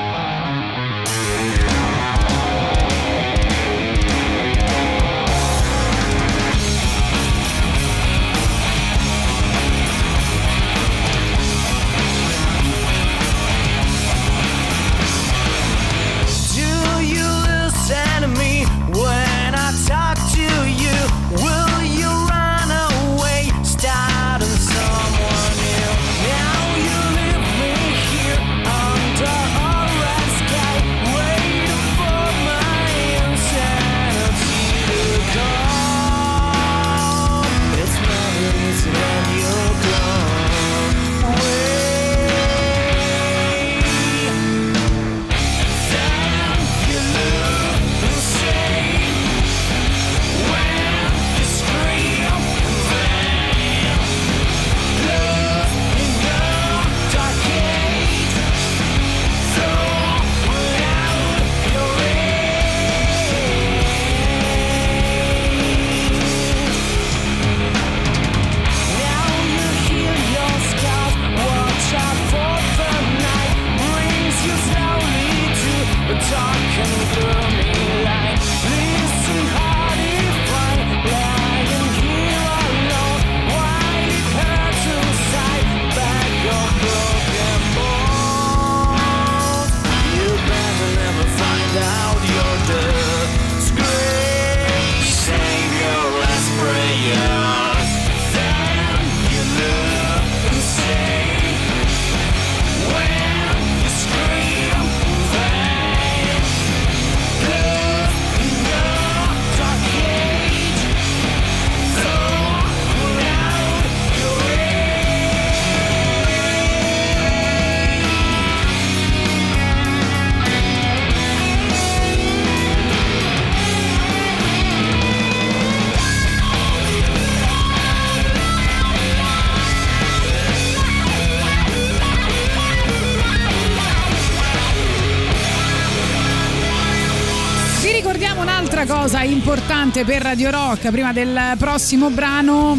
importante per Radio Rock prima del prossimo brano.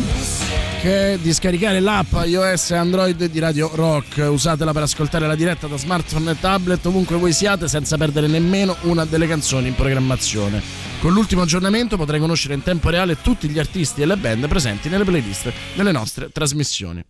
Che di scaricare l'app iOS e Android di Radio Rock. Usatela per ascoltare la diretta da smartphone e tablet ovunque voi siate senza perdere nemmeno una delle canzoni in programmazione. Con l'ultimo aggiornamento potrai conoscere in tempo reale tutti gli artisti e le band presenti nelle playlist delle nostre trasmissioni.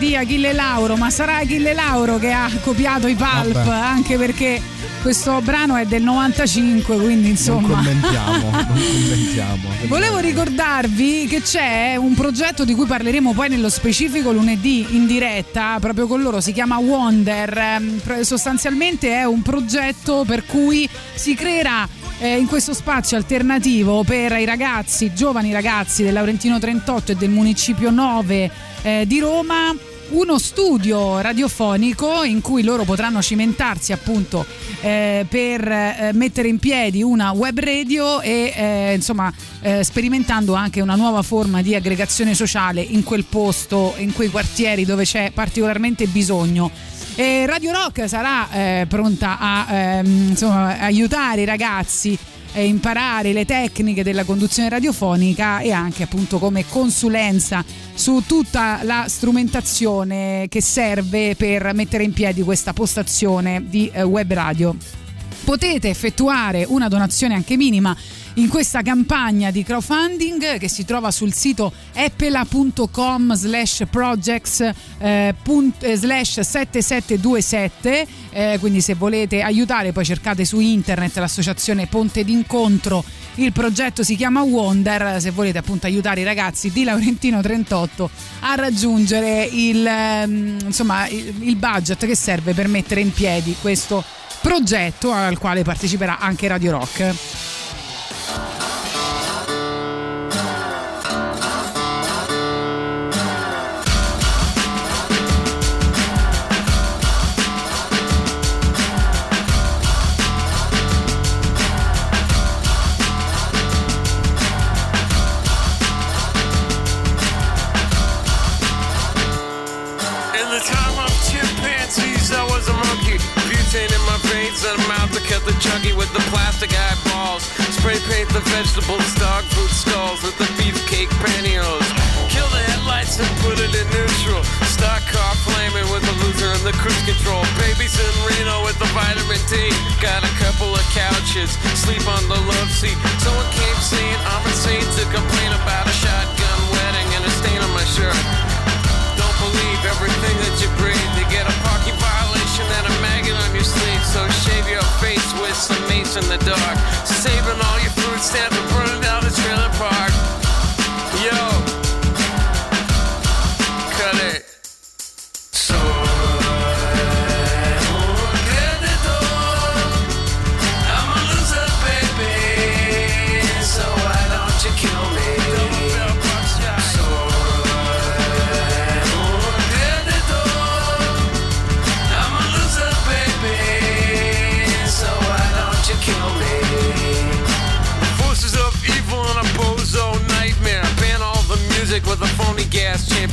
Di Achille Lauro, ma sarà Achille Lauro che ha copiato i Pulp, Vabbè. anche perché questo brano è del 95, quindi Non insomma... commentiamo, non commentiamo. Volevo ricordarvi che c'è un progetto di cui parleremo poi nello specifico lunedì in diretta, proprio con loro, si chiama Wonder. Ehm, Sostanzialmente è un progetto per cui si creerà eh, in questo spazio alternativo per i ragazzi, giovani ragazzi del Laurentino 38 e del Municipio 9 eh, di Roma uno studio radiofonico in cui loro potranno cimentarsi appunto eh, per eh, mettere in piedi una web radio e eh, insomma eh, sperimentando anche una nuova forma di aggregazione sociale in quel posto, in quei quartieri dove c'è particolarmente bisogno. E Radio Rock sarà eh, pronta a ehm, insomma, aiutare i ragazzi a imparare le tecniche della conduzione radiofonica e anche appunto come consulenza su tutta la strumentazione che serve per mettere in piedi questa postazione di eh, web radio. Potete effettuare una donazione anche minima in questa campagna di crowdfunding che si trova sul sito epela.com slash projects eh, eh, slash 7727 eh, quindi se volete aiutare poi cercate su internet l'associazione Ponte d'incontro. Il progetto si chiama Wonder. Se volete appunto aiutare i ragazzi di Laurentino 38 a raggiungere il, ehm, insomma, il budget che serve per mettere in piedi questo progetto al quale parteciperà anche Radio Rock. In the vegetables, dog food skulls with the beefcake pantyhose. Kill the headlights and put it in neutral. Stock car flaming with the loser and the cruise control. Babies in Reno with the vitamin D. Got a couple of couches, sleep on the love seat. Someone came saying I'm insane to complain about a shotgun wedding and a stain on my shirt. Don't believe everything that you breathe. You get a parking violation and a maggot on your sleeve. So shave your face with some mace in the dark. Saving all your step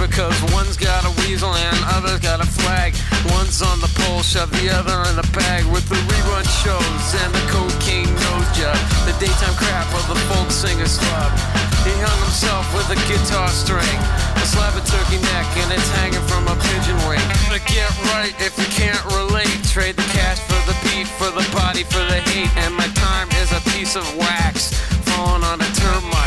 because one's got a weasel and other's got a flag. One's on the pole, shove the other in the bag with the rerun shows and the cocaine nose job. The daytime crap of the folk singer's club. He hung himself with a guitar string, a slab of turkey neck, and it's hanging from a pigeon wing. But get right if you can't relate. Trade the cash for the beat, for the body, for the hate. And my time is a piece of wax falling on a termite.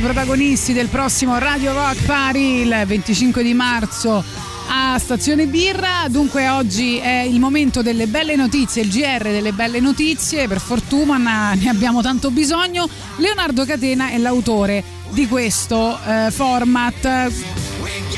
I protagonisti del prossimo Radio Rock Party il 25 di marzo a Stazione Birra. Dunque oggi è il momento delle belle notizie, il GR delle belle notizie, per fortuna ne abbiamo tanto bisogno. Leonardo Catena è l'autore di questo eh, format.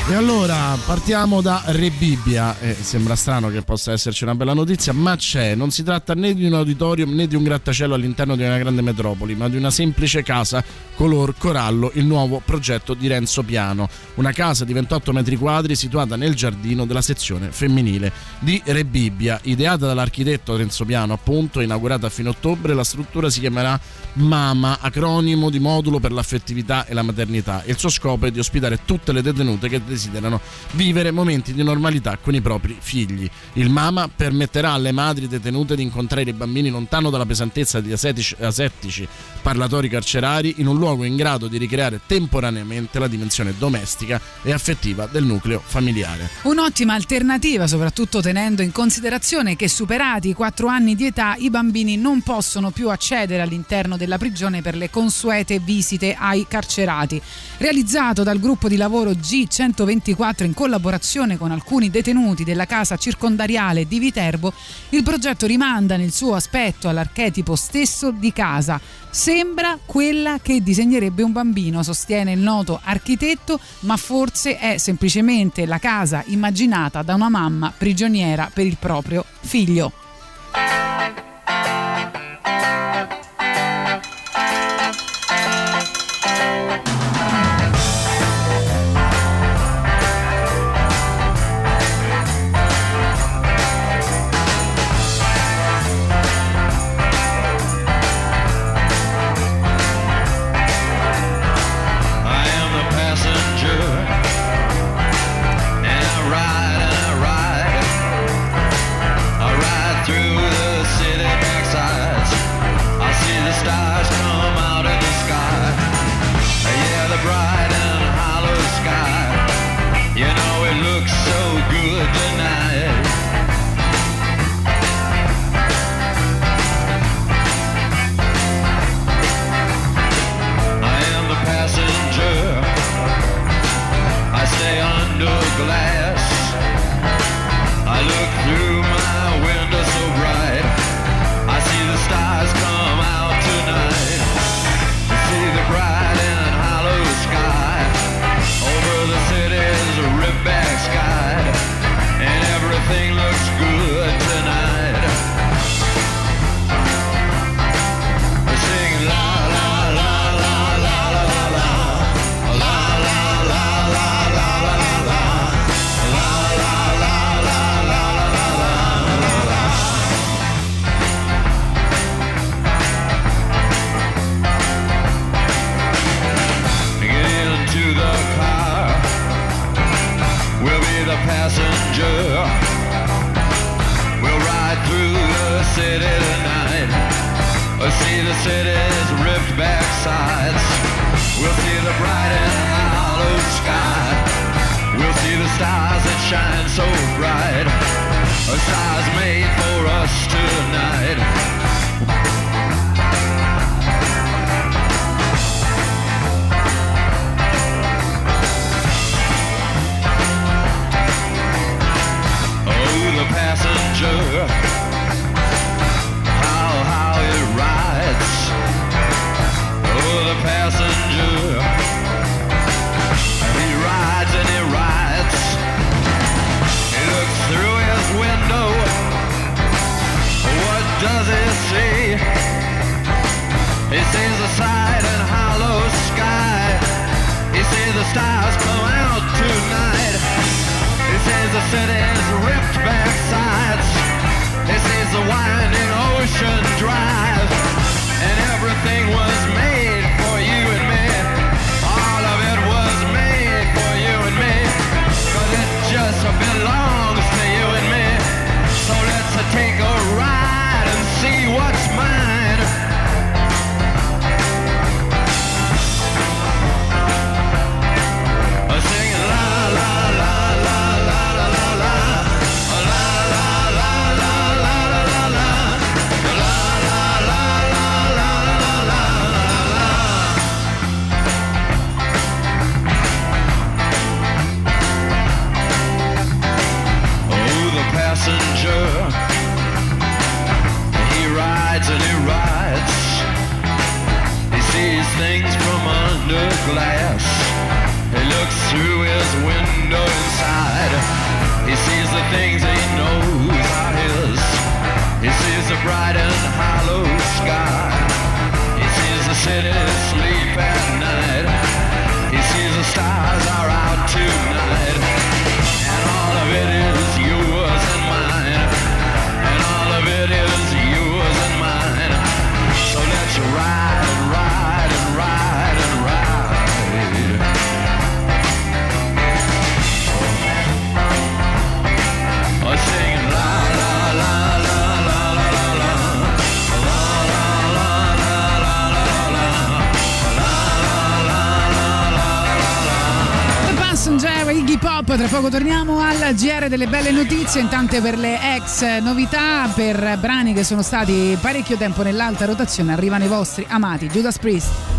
E allora partiamo da Re Bibbia. Eh, sembra strano che possa esserci una bella notizia, ma c'è. Non si tratta né di un auditorium né di un grattacielo all'interno di una grande metropoli, ma di una semplice casa color corallo, il nuovo progetto di Renzo Piano. Una casa di 28 metri quadri situata nel giardino della sezione femminile di Re Bibbia. Ideata dall'architetto Renzo Piano, appunto, inaugurata a fine ottobre, la struttura si chiamerà MAMA, acronimo di modulo per l'affettività e la maternità. Il suo scopo è di ospitare tutte le detenute che desiderano vivere momenti di normalità con i propri figli. Il MAMA permetterà alle madri detenute di incontrare i bambini lontano dalla pesantezza di asetici, asettici parlatori carcerari in un luogo in grado di ricreare temporaneamente la dimensione domestica e affettiva del nucleo familiare. Un'ottima alternativa, soprattutto tenendo in considerazione che superati i 4 anni di età i bambini non possono più accedere all'interno della prigione per le consuete visite ai carcerati. Realizzato dal gruppo di lavoro G124 in collaborazione con alcuni detenuti della casa circondariale di Viterbo, il progetto rimanda nel suo aspetto all'archetipo stesso di casa. Sembra quella che disegnerebbe un bambino, sostiene il noto architetto, ma forse è semplicemente la casa immaginata da una mamma prigioniera per il proprio figlio. poco torniamo al GR delle belle notizie, intanto per le ex novità, per brani che sono stati parecchio tempo nell'alta rotazione arrivano i vostri amati Judas Priest.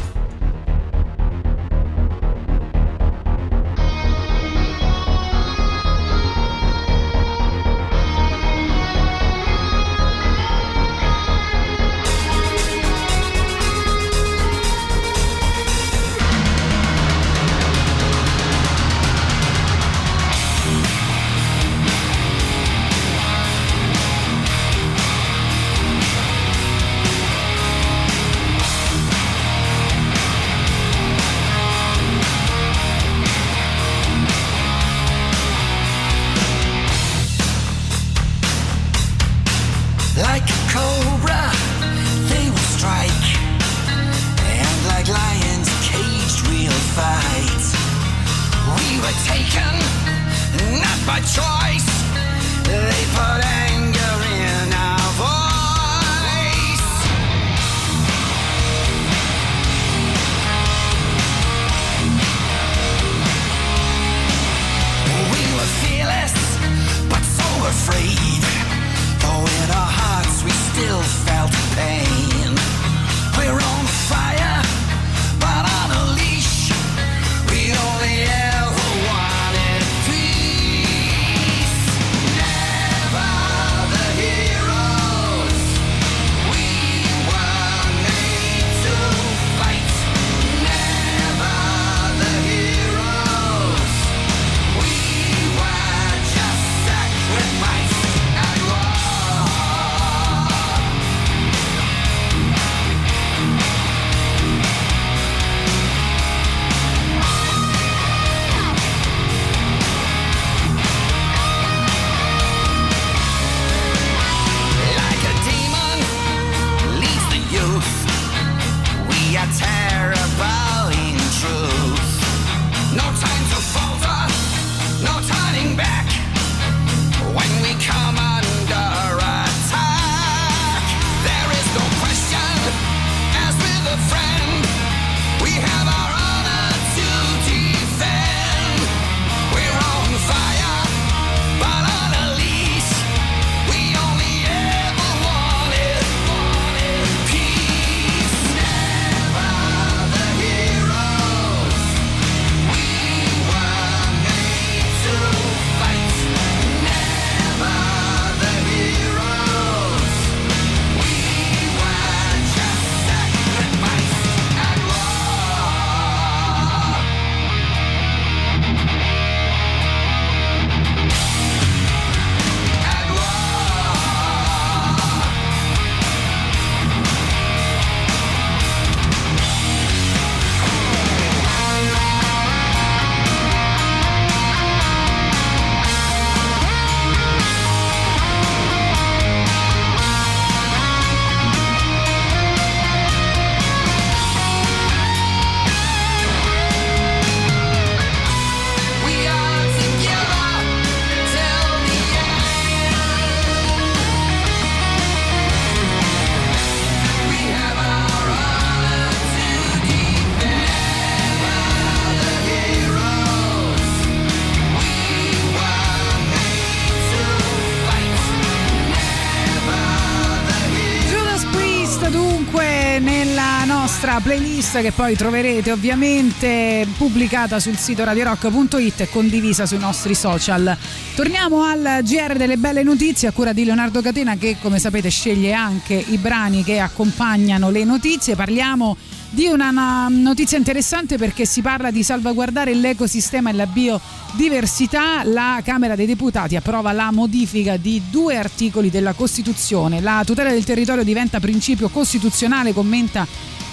Playlist che poi troverete ovviamente pubblicata sul sito radiorock.it e condivisa sui nostri social. Torniamo al GR delle belle notizie a cura di Leonardo Catena che come sapete sceglie anche i brani che accompagnano le notizie. Parliamo di una notizia interessante perché si parla di salvaguardare l'ecosistema e la biodiversità. La Camera dei Deputati approva la modifica di due articoli della Costituzione. La tutela del territorio diventa principio costituzionale, commenta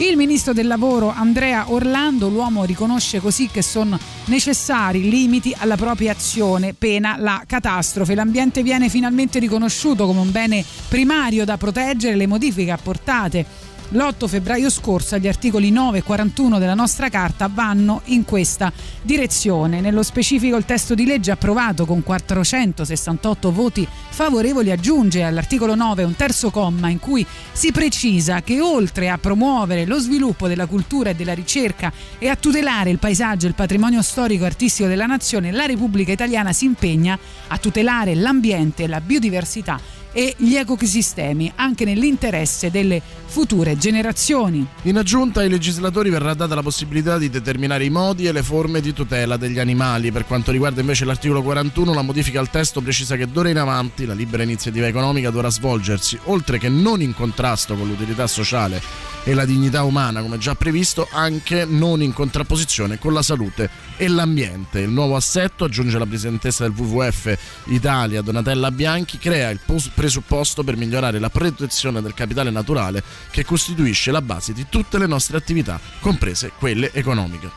il ministro del lavoro Andrea Orlando. L'uomo riconosce così che sono necessari limiti alla propria azione, pena la catastrofe. L'ambiente viene finalmente riconosciuto come un bene primario da proteggere. Le modifiche apportate l'8 febbraio scorso agli articoli 9 e 41 della nostra carta vanno in questa direzione. Nello specifico il testo di legge approvato con 468 voti favorevoli aggiunge all'articolo 9 un terzo comma in cui si precisa che oltre a promuovere lo sviluppo della cultura e della ricerca e a tutelare il paesaggio e il patrimonio storico e artistico della nazione, la Repubblica Italiana si impegna a tutelare l'ambiente e la biodiversità e gli ecosistemi anche nell'interesse delle future generazioni. In aggiunta ai legislatori verrà data la possibilità di determinare i modi e le forme di tutela degli animali. Per quanto riguarda invece l'articolo 41, la modifica al testo precisa che d'ora in avanti la libera iniziativa economica dovrà svolgersi, oltre che non in contrasto con l'utilità sociale e la dignità umana, come già previsto, anche non in contrapposizione con la salute e l'ambiente. Il nuovo assetto, aggiunge la presidentessa del WWF Italia, Donatella Bianchi, crea il presupposto per migliorare la protezione del capitale naturale che costituisce la base di tutte le nostre attività, comprese quelle economiche.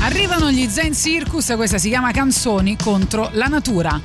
Arrivano gli Zen Circus, questa si chiama Canzoni contro la natura.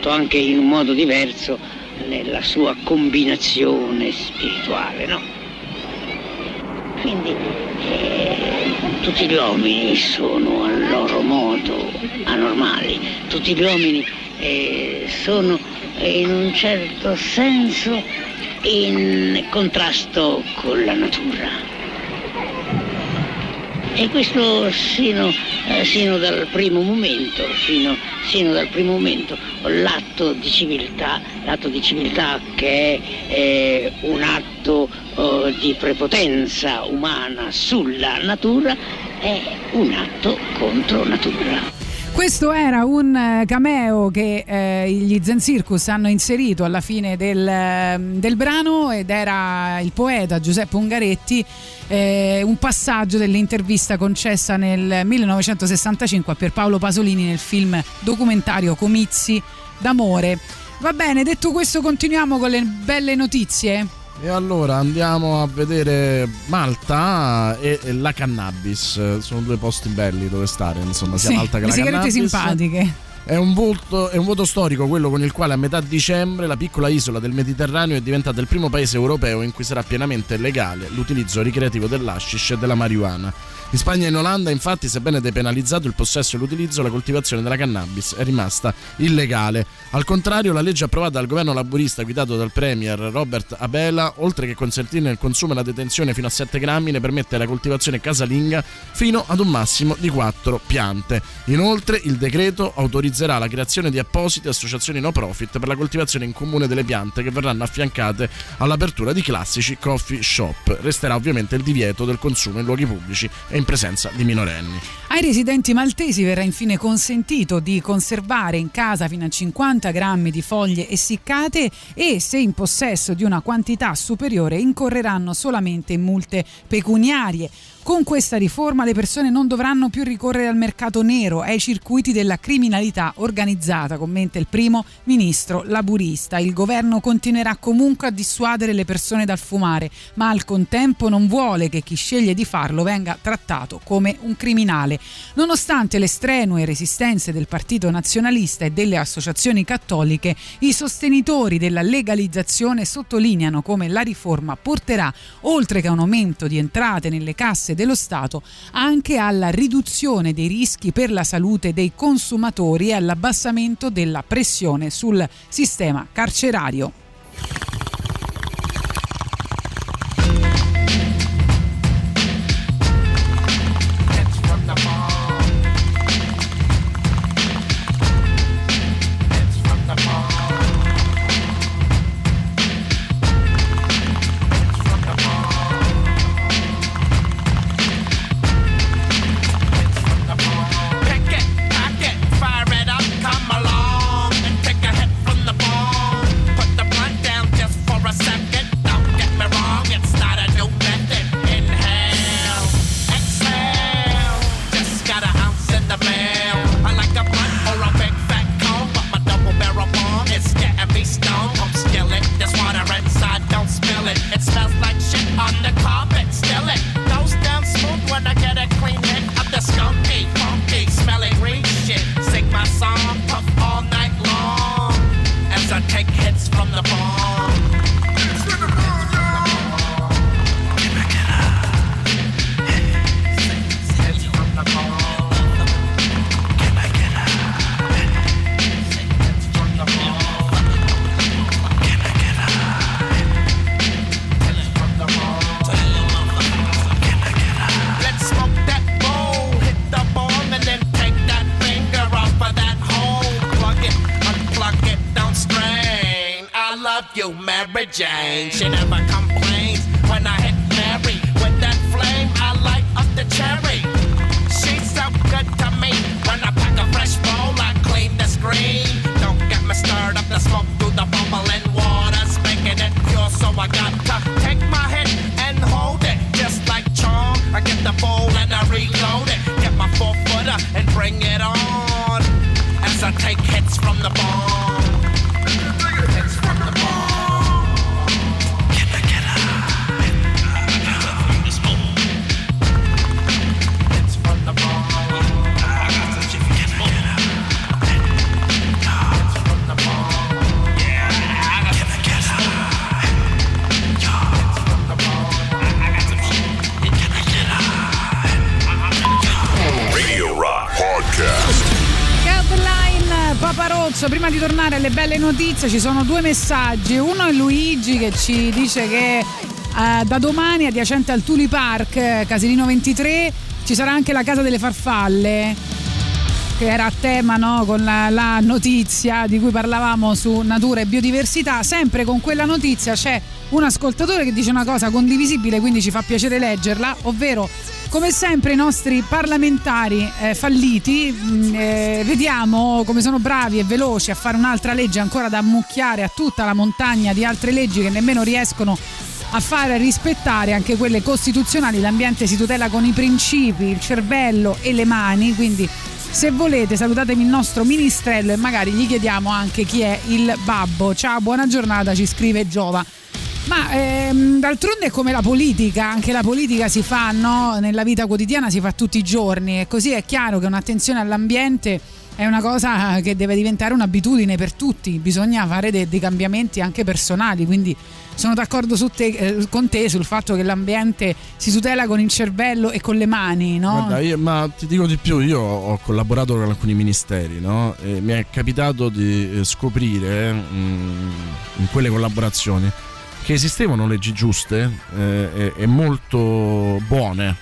Fatto anche in un modo diverso nella sua combinazione spirituale, no? Quindi eh, tutti gli uomini sono a loro modo anormali, tutti gli uomini eh, sono in un certo senso in contrasto con la natura. E questo sino, eh, sino dal primo momento, fino, sino dal primo momento, l'atto di civiltà, l'atto di civiltà che è eh, un atto eh, di prepotenza umana sulla natura, è un atto contro natura. Questo era un eh, cameo che eh, gli Zen Circus hanno inserito alla fine del, eh, del brano ed era il poeta Giuseppe Ungaretti, eh, un passaggio dell'intervista concessa nel 1965 a Pierpaolo Pasolini nel film documentario Comizi d'amore. Va bene, detto questo continuiamo con le belle notizie. E allora andiamo a vedere Malta e, e la cannabis. Sono due posti belli dove stare, insomma, sia Sì, Malta che la sigarette cannabis. simpatiche. È un, volto- è un voto storico quello con il quale a metà dicembre la piccola isola del Mediterraneo è diventata il primo paese europeo in cui sarà pienamente legale l'utilizzo ricreativo dell'hashish e della marijuana. In Spagna e in Olanda, infatti, sebbene depenalizzato il possesso e l'utilizzo, la coltivazione della cannabis è rimasta illegale. Al contrario, la legge approvata dal governo laburista guidato dal premier Robert Abela, oltre che consentirne il consumo e la detenzione fino a 7 grammi, ne permette la coltivazione casalinga fino ad un massimo di 4 piante. Inoltre, il decreto autorizzerà la creazione di apposite associazioni no profit per la coltivazione in comune delle piante che verranno affiancate all'apertura di classici coffee shop. Resterà ovviamente il divieto del consumo in luoghi pubblici e in presenza di minorenni. Ai residenti maltesi verrà infine consentito di conservare in casa fino a 50 grammi di foglie essiccate e se in possesso di una quantità superiore incorreranno solamente in multe pecuniarie. Con questa riforma le persone non dovranno più ricorrere al mercato nero, ai circuiti della criminalità organizzata, commenta il primo ministro laburista. Il governo continuerà comunque a dissuadere le persone dal fumare, ma al contempo non vuole che chi sceglie di farlo venga trattato come un criminale. Nonostante le strenue resistenze del Partito Nazionalista e delle associazioni cattoliche, i sostenitori della legalizzazione sottolineano come la riforma porterà, oltre che a un aumento di entrate nelle casse dello Stato, anche alla riduzione dei rischi per la salute dei consumatori e all'abbassamento della pressione sul sistema carcerario. Notizie ci sono due messaggi. Uno è Luigi che ci dice che eh, da domani adiacente al Tuli Park, eh, Casilino 23, ci sarà anche la Casa delle Farfalle che era a tema no, con la, la notizia di cui parlavamo su natura e biodiversità. Sempre con quella notizia c'è un ascoltatore che dice una cosa condivisibile, quindi ci fa piacere leggerla, ovvero come sempre i nostri parlamentari eh, falliti, mh, eh, vediamo come sono bravi e veloci a fare un'altra legge ancora da ammucchiare a tutta la montagna di altre leggi che nemmeno riescono a fare rispettare anche quelle costituzionali. L'ambiente si tutela con i principi, il cervello e le mani, quindi se volete salutatemi il nostro ministrello e magari gli chiediamo anche chi è il babbo. Ciao, buona giornata, ci scrive Giova. Ma ehm, d'altronde è come la politica, anche la politica si fa no? nella vita quotidiana, si fa tutti i giorni e così è chiaro che un'attenzione all'ambiente è una cosa che deve diventare un'abitudine per tutti, bisogna fare dei, dei cambiamenti anche personali, quindi sono d'accordo te, eh, con te sul fatto che l'ambiente si tutela con il cervello e con le mani, no? Guarda, io- ma ti dico di più, io ho collaborato con alcuni ministeri, no? E mi è capitato di eh, scoprire mm, in quelle collaborazioni che esistevano leggi giuste eh, e, e molto buone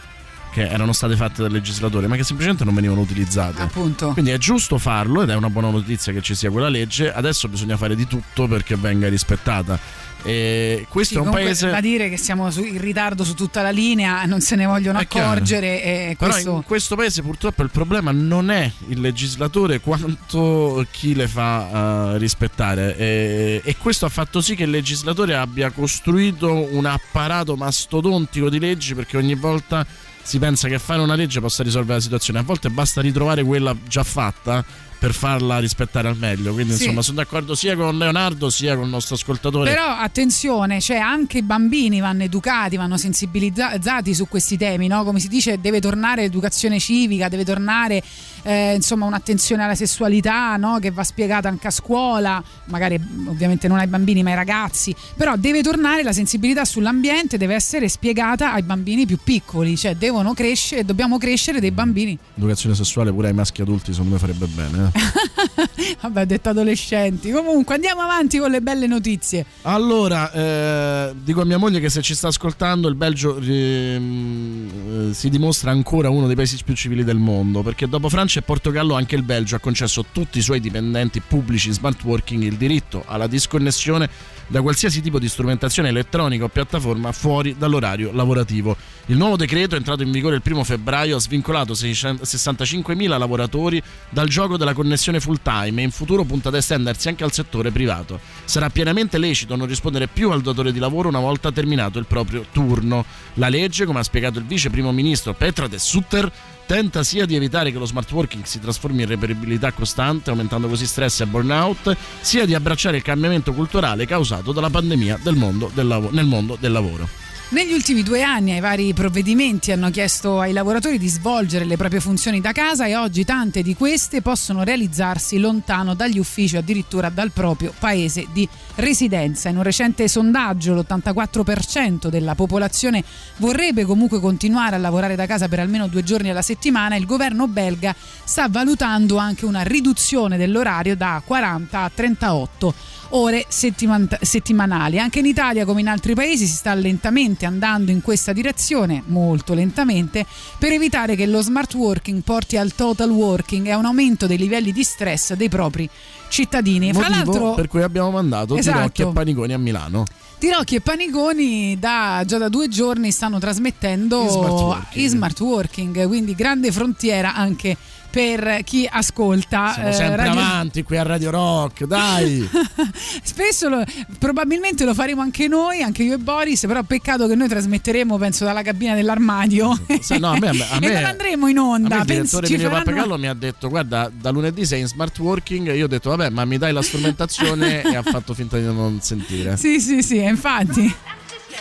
che erano state fatte dal legislatore, ma che semplicemente non venivano utilizzate. Appunto. Quindi è giusto farlo ed è una buona notizia che ci sia quella legge. Adesso bisogna fare di tutto perché venga rispettata. E questo Sì, è un paese. Da dire che siamo in ritardo su tutta la linea, non se ne vogliono È accorgere. Questo... in questo paese purtroppo il problema non è il legislatore quanto chi le fa eh, rispettare e, e questo ha fatto sì che il legislatore abbia costruito un apparato mastodontico di leggi perché ogni volta si pensa che fare una legge possa risolvere la situazione, a volte basta ritrovare quella già fatta per farla rispettare al meglio, quindi Sì. insomma sono d'accordo sia con Leonardo sia con il nostro ascoltatore. Però attenzione, cioè anche i bambini vanno educati, vanno sensibilizzati su questi temi, no? Come si dice, deve tornare l'educazione civica, deve tornare eh, insomma un'attenzione alla sessualità, no? Che va spiegata anche a scuola, magari ovviamente non ai bambini ma ai ragazzi, però deve tornare la sensibilità sull'ambiente, deve essere spiegata ai bambini più piccoli, cioè devono crescere, dobbiamo crescere dei bambini. Educazione sessuale pure ai maschi adulti secondo me farebbe bene. eh. Vabbè, ho detto adolescenti. Comunque andiamo avanti con le belle notizie. Allora, eh, dico a mia moglie che se ci sta ascoltando il Belgio ehm, eh, si dimostra ancora uno dei paesi più civili del mondo, perché dopo Francia e Portogallo anche il Belgio ha concesso a tutti i suoi dipendenti pubblici smart working il diritto alla disconnessione da qualsiasi tipo di strumentazione elettronica o piattaforma fuori dall'orario lavorativo. Il nuovo decreto, entrato in vigore il primo febbraio, ha svincolato 600 65.000 lavoratori dal gioco della connessione full time e in futuro punta ad estendersi anche al settore privato. Sarà pienamente lecito non rispondere più al datore di lavoro una volta terminato il proprio turno. La legge, come ha spiegato il vice primo ministro Petra de Sutter, tenta sia di evitare che lo smart working si trasformi in reperibilità costante, aumentando così stress e burnout, sia di abbracciare il cambiamento culturale causato dalla pandemia mondo del lavo- nel mondo del lavoro. Negli ultimi due anni i vari provvedimenti hanno chiesto ai lavoratori di svolgere le proprie funzioni da casa e oggi tante di queste possono realizzarsi lontano dagli uffici, addirittura dal proprio paese di residenza. In un recente sondaggio l'84% della popolazione vorrebbe comunque continuare a lavorare da casa per almeno due giorni alla settimana. Il governo belga sta valutando anche una riduzione dell'orario da 40 a 38 ore settiman- settimanali. Anche in Italia, come in altri paesi, si sta lentamente andando in questa direzione, molto lentamente, per evitare che lo smart working porti al total working e a un aumento dei livelli di stress dei propri cittadini. Fra Motivo l'altro, per cui abbiamo mandato Esatto. Tirocchi e Paniconi a Milano. Tirocchi e Paniconi da, già da due giorni stanno trasmettendo In smart working. in smart working, quindi grande frontiera anche per chi ascolta. Siamo eh, sempre radio- avanti qui a Radio Rock, dai! Spesso lo- probabilmente lo faremo anche noi, anche io e Boris, però peccato che noi trasmetteremo, penso, dalla cabina dell'armadio. Sì, no, a me- a me- e non andremo in onda. Me il direttore Emilio faranno- Pappagallo mi ha detto guarda da lunedì sei in smart working io ho detto vabbè ma mi dai la strumentazione e ha fatto finta di non sentire Sì, sì, sì, infatti.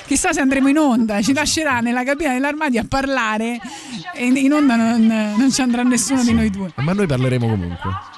Chissà se andremo in onda, ci lascerà nella cabina dell'armadio a parlare e in onda non, non ci andrà nessuno di noi due. ma noi parleremo comunque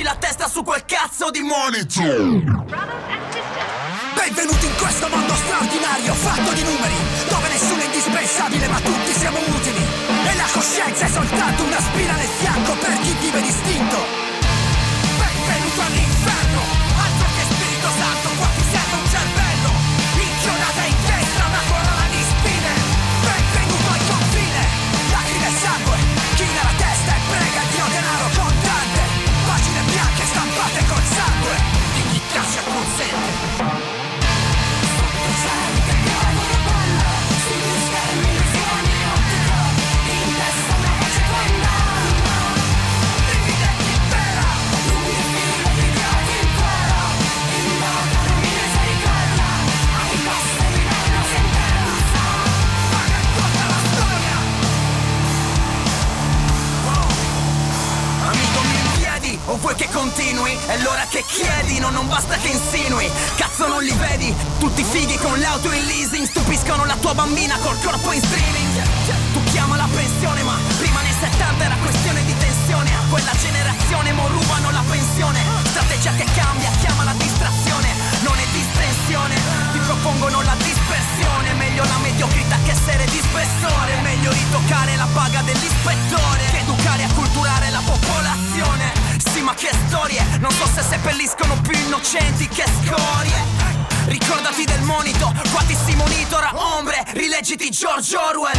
Schiantaci la testa su quel cazzo di monito Benvenuti in questo mondo straordinario, fatto di numeri, dove nessuno è indispensabile ma tutti siamo utili. E la coscienza è soltanto una spina nel fianco per chi vive distinto. È l'ora che chiedi, no non basta che insinui. Cazzo non li vedi? Tutti fighi con l'auto in leasing Stupiscono la tua bambina col corpo in streaming. Tu chiama la pensione ma prima nei 70 era questione di tensione. A quella generazione mo rubano la pensione. Strategia che cambia, chiama la distrazione. Non è distensione Ti propongono la dispersione. Meglio la mediocrità che essere di spessore Meglio ritoccare la paga dell'ispettore Che educare e acculturare la popolazione Sì ma che storie? Non so se seppelliscono più innocenti che scorie. Ricordati del monito, qua ti si monitora Ombre, rileggiti George Orwell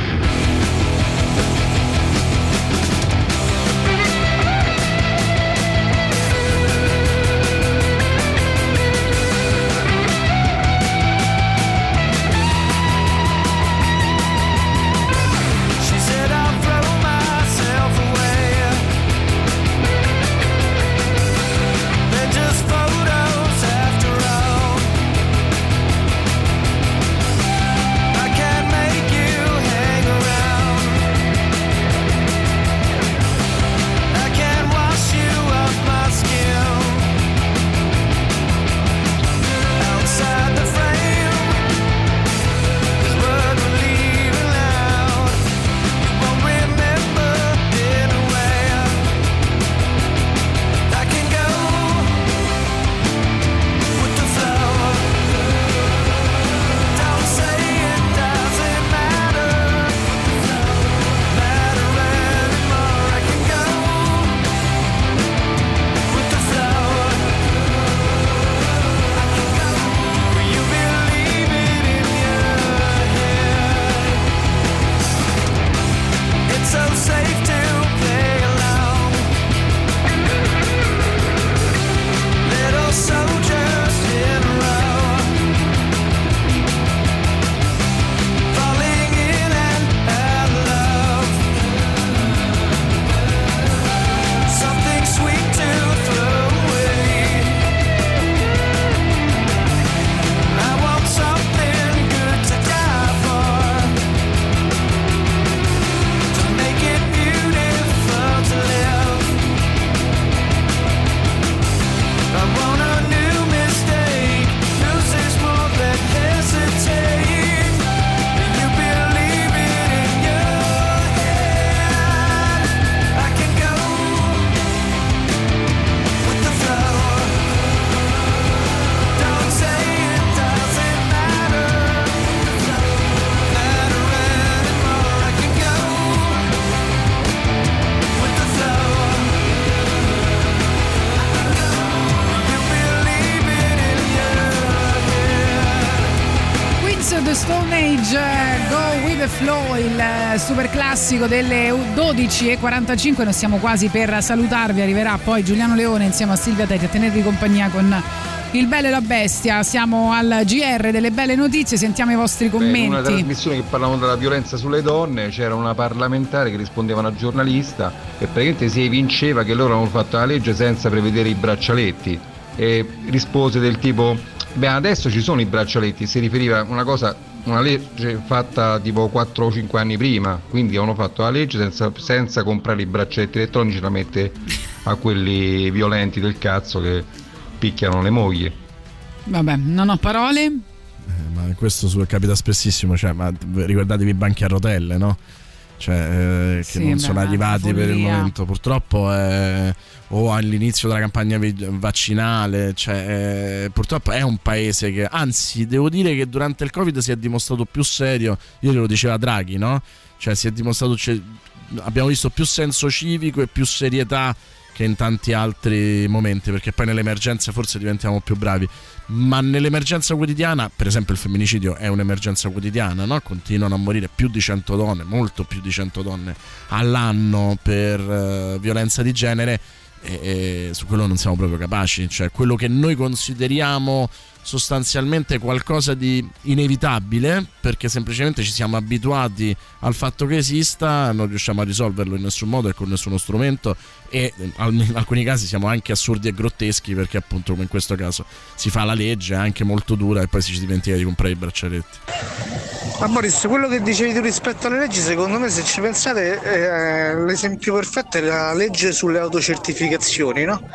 Flow, il eh, super classico delle 12.45. Noi stiamo quasi per salutarvi. Arriverà poi Giuliano Leone insieme a Silvia Tetti a tenervi compagnia con il bello e la bestia. Siamo al GR delle belle notizie, sentiamo i vostri Beh, in una commenti. trasmissione che parlavano della violenza sulle donne c'era una parlamentare che rispondeva a una giornalista e praticamente si evinceva che loro avevano fatto la legge senza prevedere i braccialetti e rispose del tipo beh adesso ci sono i braccialetti si riferiva a una cosa una legge fatta tipo 4 o 5 anni prima quindi avevano fatto la legge senza, senza comprare i braccialetti elettronici da mettere a quelli violenti del cazzo che picchiano le mogli Vabbè, non ho parole. Eh, ma questo su- capita spessissimo, cioè, ma ricordatevi i banchi a rotelle, no? Cioè, eh, che Sì, non beh, sono arrivati per il momento. Purtroppo è- o all'inizio della campagna vaccinale, cioè, eh, purtroppo è un paese che, anzi, devo dire che durante il Covid si è dimostrato più serio. Io glielo diceva Draghi, no? Cioè, si è dimostrato. cioè, abbiamo visto più senso civico e più serietà che in tanti altri momenti, perché poi nelle emergenze forse diventiamo più bravi. Ma nell'emergenza quotidiana, per esempio il femminicidio è un'emergenza quotidiana, no? continuano a morire più di 100 donne, molto più di 100 donne all'anno per eh, violenza di genere e, e su quello non siamo proprio capaci, cioè quello che noi consideriamo sostanzialmente qualcosa di inevitabile perché semplicemente ci siamo abituati al fatto che esista, non riusciamo a risolverlo in nessun modo e con nessuno strumento e eh, in alcuni casi siamo anche assurdi e grotteschi perché appunto come in questo caso si fa la legge anche molto dura e poi si dimentica di comprare i braccialetti. Ma Boris, quello che dicevi tu rispetto alle leggi, secondo me se ci pensate eh, l'esempio perfetto è la legge sulle autocertificazioni, no?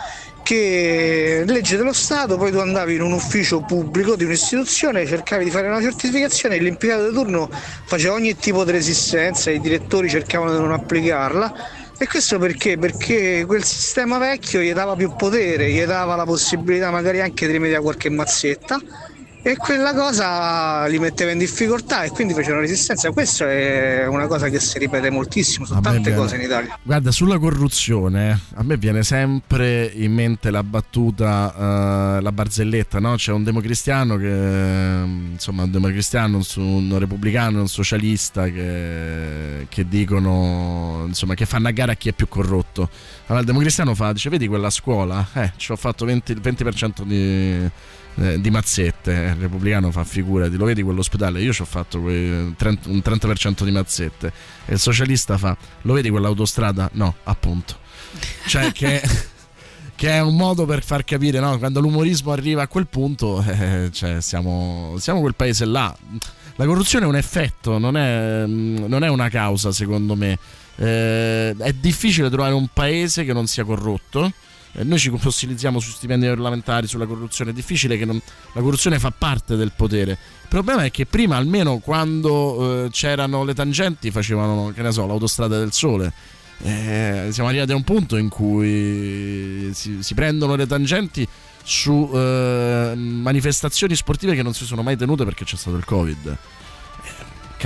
Che legge dello Stato, poi tu andavi in un ufficio pubblico di un'istituzione, cercavi di fare una certificazione e l'impiegato di turno faceva ogni tipo di resistenza, i direttori cercavano di non applicarla. E questo perché? Perché quel sistema vecchio gli dava più potere, gli dava la possibilità magari anche di rimediare qualche mazzetta e quella cosa li metteva in difficoltà e quindi facevano resistenza. Questa è una cosa che si ripete moltissimo su A tante viene- cose in Italia. Guarda, sulla corruzione a me viene sempre in mente la battuta, eh, la barzelletta, no? C'è un democristiano che, insomma, un democristiano, un, repubblicano, un socialista che, che dicono, insomma, che fanno a gara a chi è più corrotto. Allora il democristiano fa, dice, vedi quella scuola? Eh, ci ho fatto 20, il 20% di... eh, Di mazzette, il repubblicano fa figurati, lo vedi quell'ospedale? Io ci ho fatto 30 un 30% di mazzette e il socialista fa, lo vedi quell'autostrada? No, appunto. Cioè che, che è un modo per far capire, no? Quando l'umorismo arriva a quel punto, eh, cioè siamo, siamo quel paese là. La corruzione è un effetto, non è, non è una causa secondo me. Eh, è difficile trovare un paese che non sia corrotto. Eh, Noi ci fossilizziamo su stipendi parlamentari, sulla corruzione. È difficile che non- la corruzione fa parte del potere. Il problema è che prima, almeno quando eh, c'erano le tangenti, facevano, che ne so, l'autostrada del sole. Eh, siamo arrivati a un punto in cui si, si prendono le tangenti su eh, manifestazioni sportive che non si sono mai tenute perché c'è stato il Covid.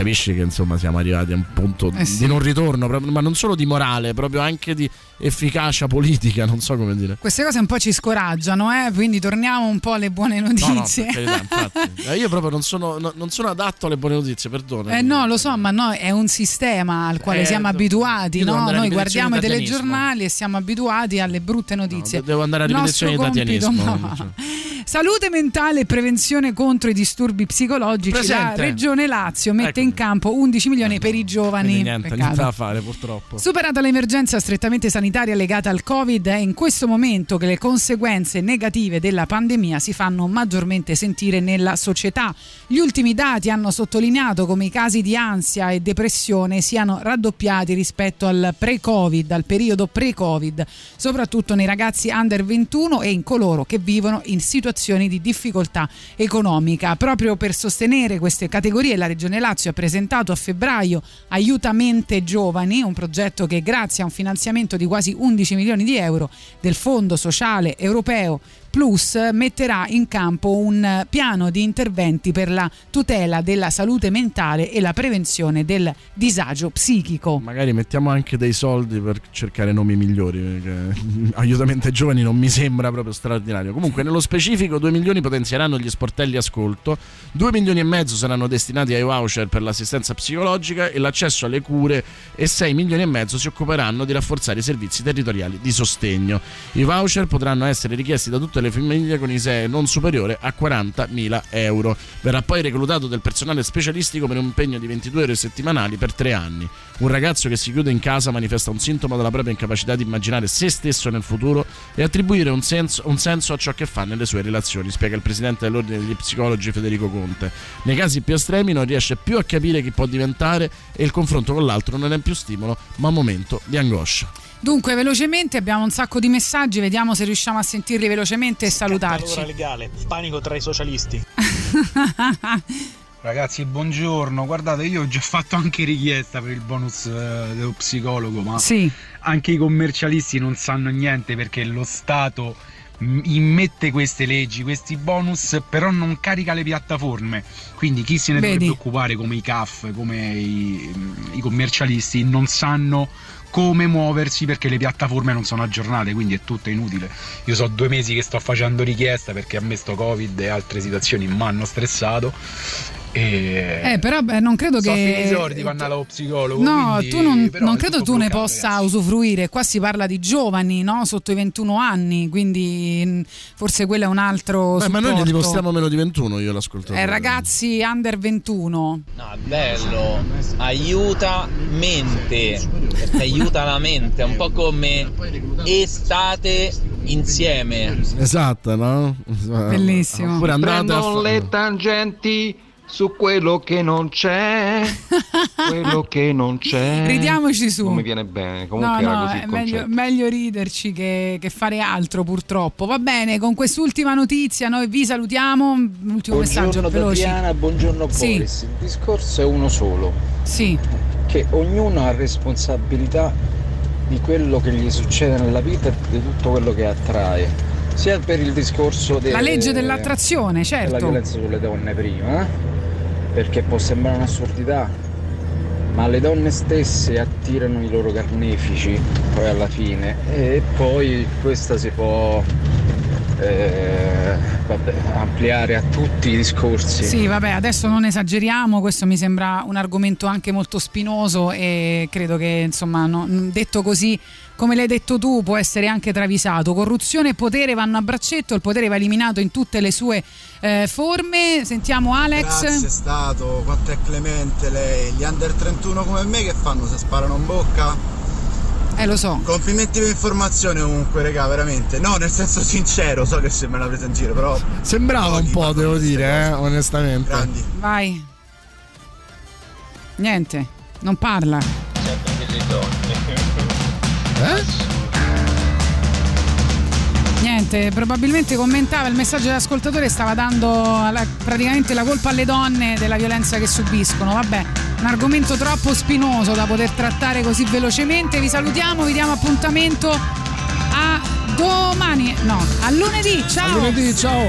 Capisci che insomma siamo arrivati a un punto Eh sì. di non ritorno, ma non solo di morale, proprio anche di efficacia politica, non so come dire. Queste cose un po' ci scoraggiano, eh? quindi torniamo un po' alle buone No, no, notizie. per carità, infatti. Eh, Io proprio non sono, no- non sono adatto alle buone notizie, perdono. Eh no, lo so, ma no, è un sistema al quale Eh, siamo abituati, no? Noi guardiamo i telegiornali e siamo abituati alle brutte notizie. devo andare a ripetizione di compito, italianismo, no. cioè. Salute mentale e prevenzione contro i disturbi psicologici. La Presente. Regione Lazio mette in campo 11 milioni per i giovani. Niente, Peccato. niente da fare purtroppo. Superata l'emergenza strettamente sanitaria legata al Covid, è in questo momento che le conseguenze negative della pandemia si fanno maggiormente sentire nella società. Gli ultimi dati hanno sottolineato come i casi di ansia e depressione siano raddoppiati rispetto al pre-Covid, al periodo pre-Covid, soprattutto nei ragazzi under 21 e in coloro che vivono in situazioni di difficoltà economica. Proprio per sostenere queste categorie la Regione Lazio ha presentato a febbraio Aiuta Mente Giovani, un progetto che grazie a un finanziamento di quasi 11 milioni di euro del Fondo Sociale Europeo Plus metterà in campo un piano di interventi per la tutela della salute mentale e la prevenzione del disagio psichico. Magari mettiamo anche dei soldi per cercare nomi migliori. Perché aiutamente ai giovani non mi sembra proprio straordinario. Comunque, nello specifico, pubblico, 2 milioni potenzieranno gli sportelli ascolto, 2 milioni e mezzo saranno destinati ai voucher per l'assistenza psicologica e l'accesso alle cure e 6 milioni e mezzo si occuperanno di rafforzare i servizi territoriali di sostegno. I voucher potranno essere richiesti da tutte le famiglie con ISEE non superiore a 40.000 euro. Verrà poi reclutato del personale specialistico per un impegno di 22 ore settimanali per tre anni. Un ragazzo che si chiude in casa manifesta un sintomo della propria incapacità di immaginare se stesso nel futuro e attribuire un senso, un senso a ciò che fa nelle sue relazioni, spiega il presidente dell'ordine degli psicologi Federico Conte. Nei casi più estremi non riesce più a capire chi può diventare e il confronto con l'altro non è più stimolo ma momento di angoscia. Dunque, velocemente abbiamo un sacco di messaggi, vediamo se riusciamo a sentirli velocemente e salutarci. Allora legale, panico tra i socialisti. Ragazzi, buongiorno. Guardate, io ho già fatto anche richiesta per il bonus eh, dello psicologo, ma Sì. anche i commercialisti non sanno niente perché lo Stato m- immette queste leggi, questi bonus, però non carica le piattaforme. Quindi chi se ne Vedi. dovrebbe occupare, come i CAF, come i, i commercialisti, non sanno come muoversi perché le piattaforme non sono aggiornate, quindi è tutto inutile. Io so due mesi che sto facendo richiesta perché a me Covid e altre situazioni mi hanno stressato. E Eh, però beh, non credo so che. i soldi vanno allo psicologo. No, quindi- tu non, non credo tu ne possa usufruire. Qua si parla di giovani, no? Sotto i 21 anni, quindi mh, forse quello è un altro. Beh, ma noi ne dimostriamo meno di 21, io l'ascolto. Eh, ragazzi under 21. No, è bello, aiuta mente, aiuta la mente, è un po' come estate insieme. Esatto, no? Bellissimo. Andate a le tangenti su quello che non c'è. quello che non c'è. Ridiamoci su. Non mi viene bene. No, Comunque era no, così è il meglio, concetto. meglio riderci che, che fare altro purtroppo. Va bene, con quest'ultima notizia noi vi salutiamo. Ultimo messaggio, Buongiorno veloci. Tatiana, buongiorno Sì. Boris. Il discorso è uno solo. Sì. Che ognuno ha responsabilità di quello che gli succede nella vita e di tutto quello che attrae. Sia per il discorso de- La legge dell'attrazione, della certo. violenza sulle donne prima, perché può sembrare un'assurdità, ma le donne stesse attirano i loro carnefici poi alla fine e poi questa si può eh, vabbè, ampliare a tutti i discorsi. Sì, vabbè, adesso non esageriamo, questo mi sembra un argomento anche molto spinoso e credo che, insomma, no- detto così, come l'hai detto tu, può essere anche travisato. Corruzione e potere vanno a braccetto, il potere va eliminato in tutte le sue eh, forme. Sentiamo Alex. Grazie stato, quanto è clemente lei. Gli under 31 come me che fanno se sparano in bocca? Eh lo so. Complimenti per l'informazione comunque, regà, veramente. No, nel senso sincero, so che se me la presa in giro, però. Sembrava un po', devo dire, eh, onestamente. Vai. Niente, non parla. Eh? Niente, probabilmente commentava il messaggio dell'ascoltatore e stava dando la- praticamente la colpa alle donne della violenza che subiscono. Vabbè, un argomento troppo spinoso da poter trattare così velocemente. Vi salutiamo, vi diamo appuntamento a domani. No, a lunedì. Ciao. A lunedì, ciao.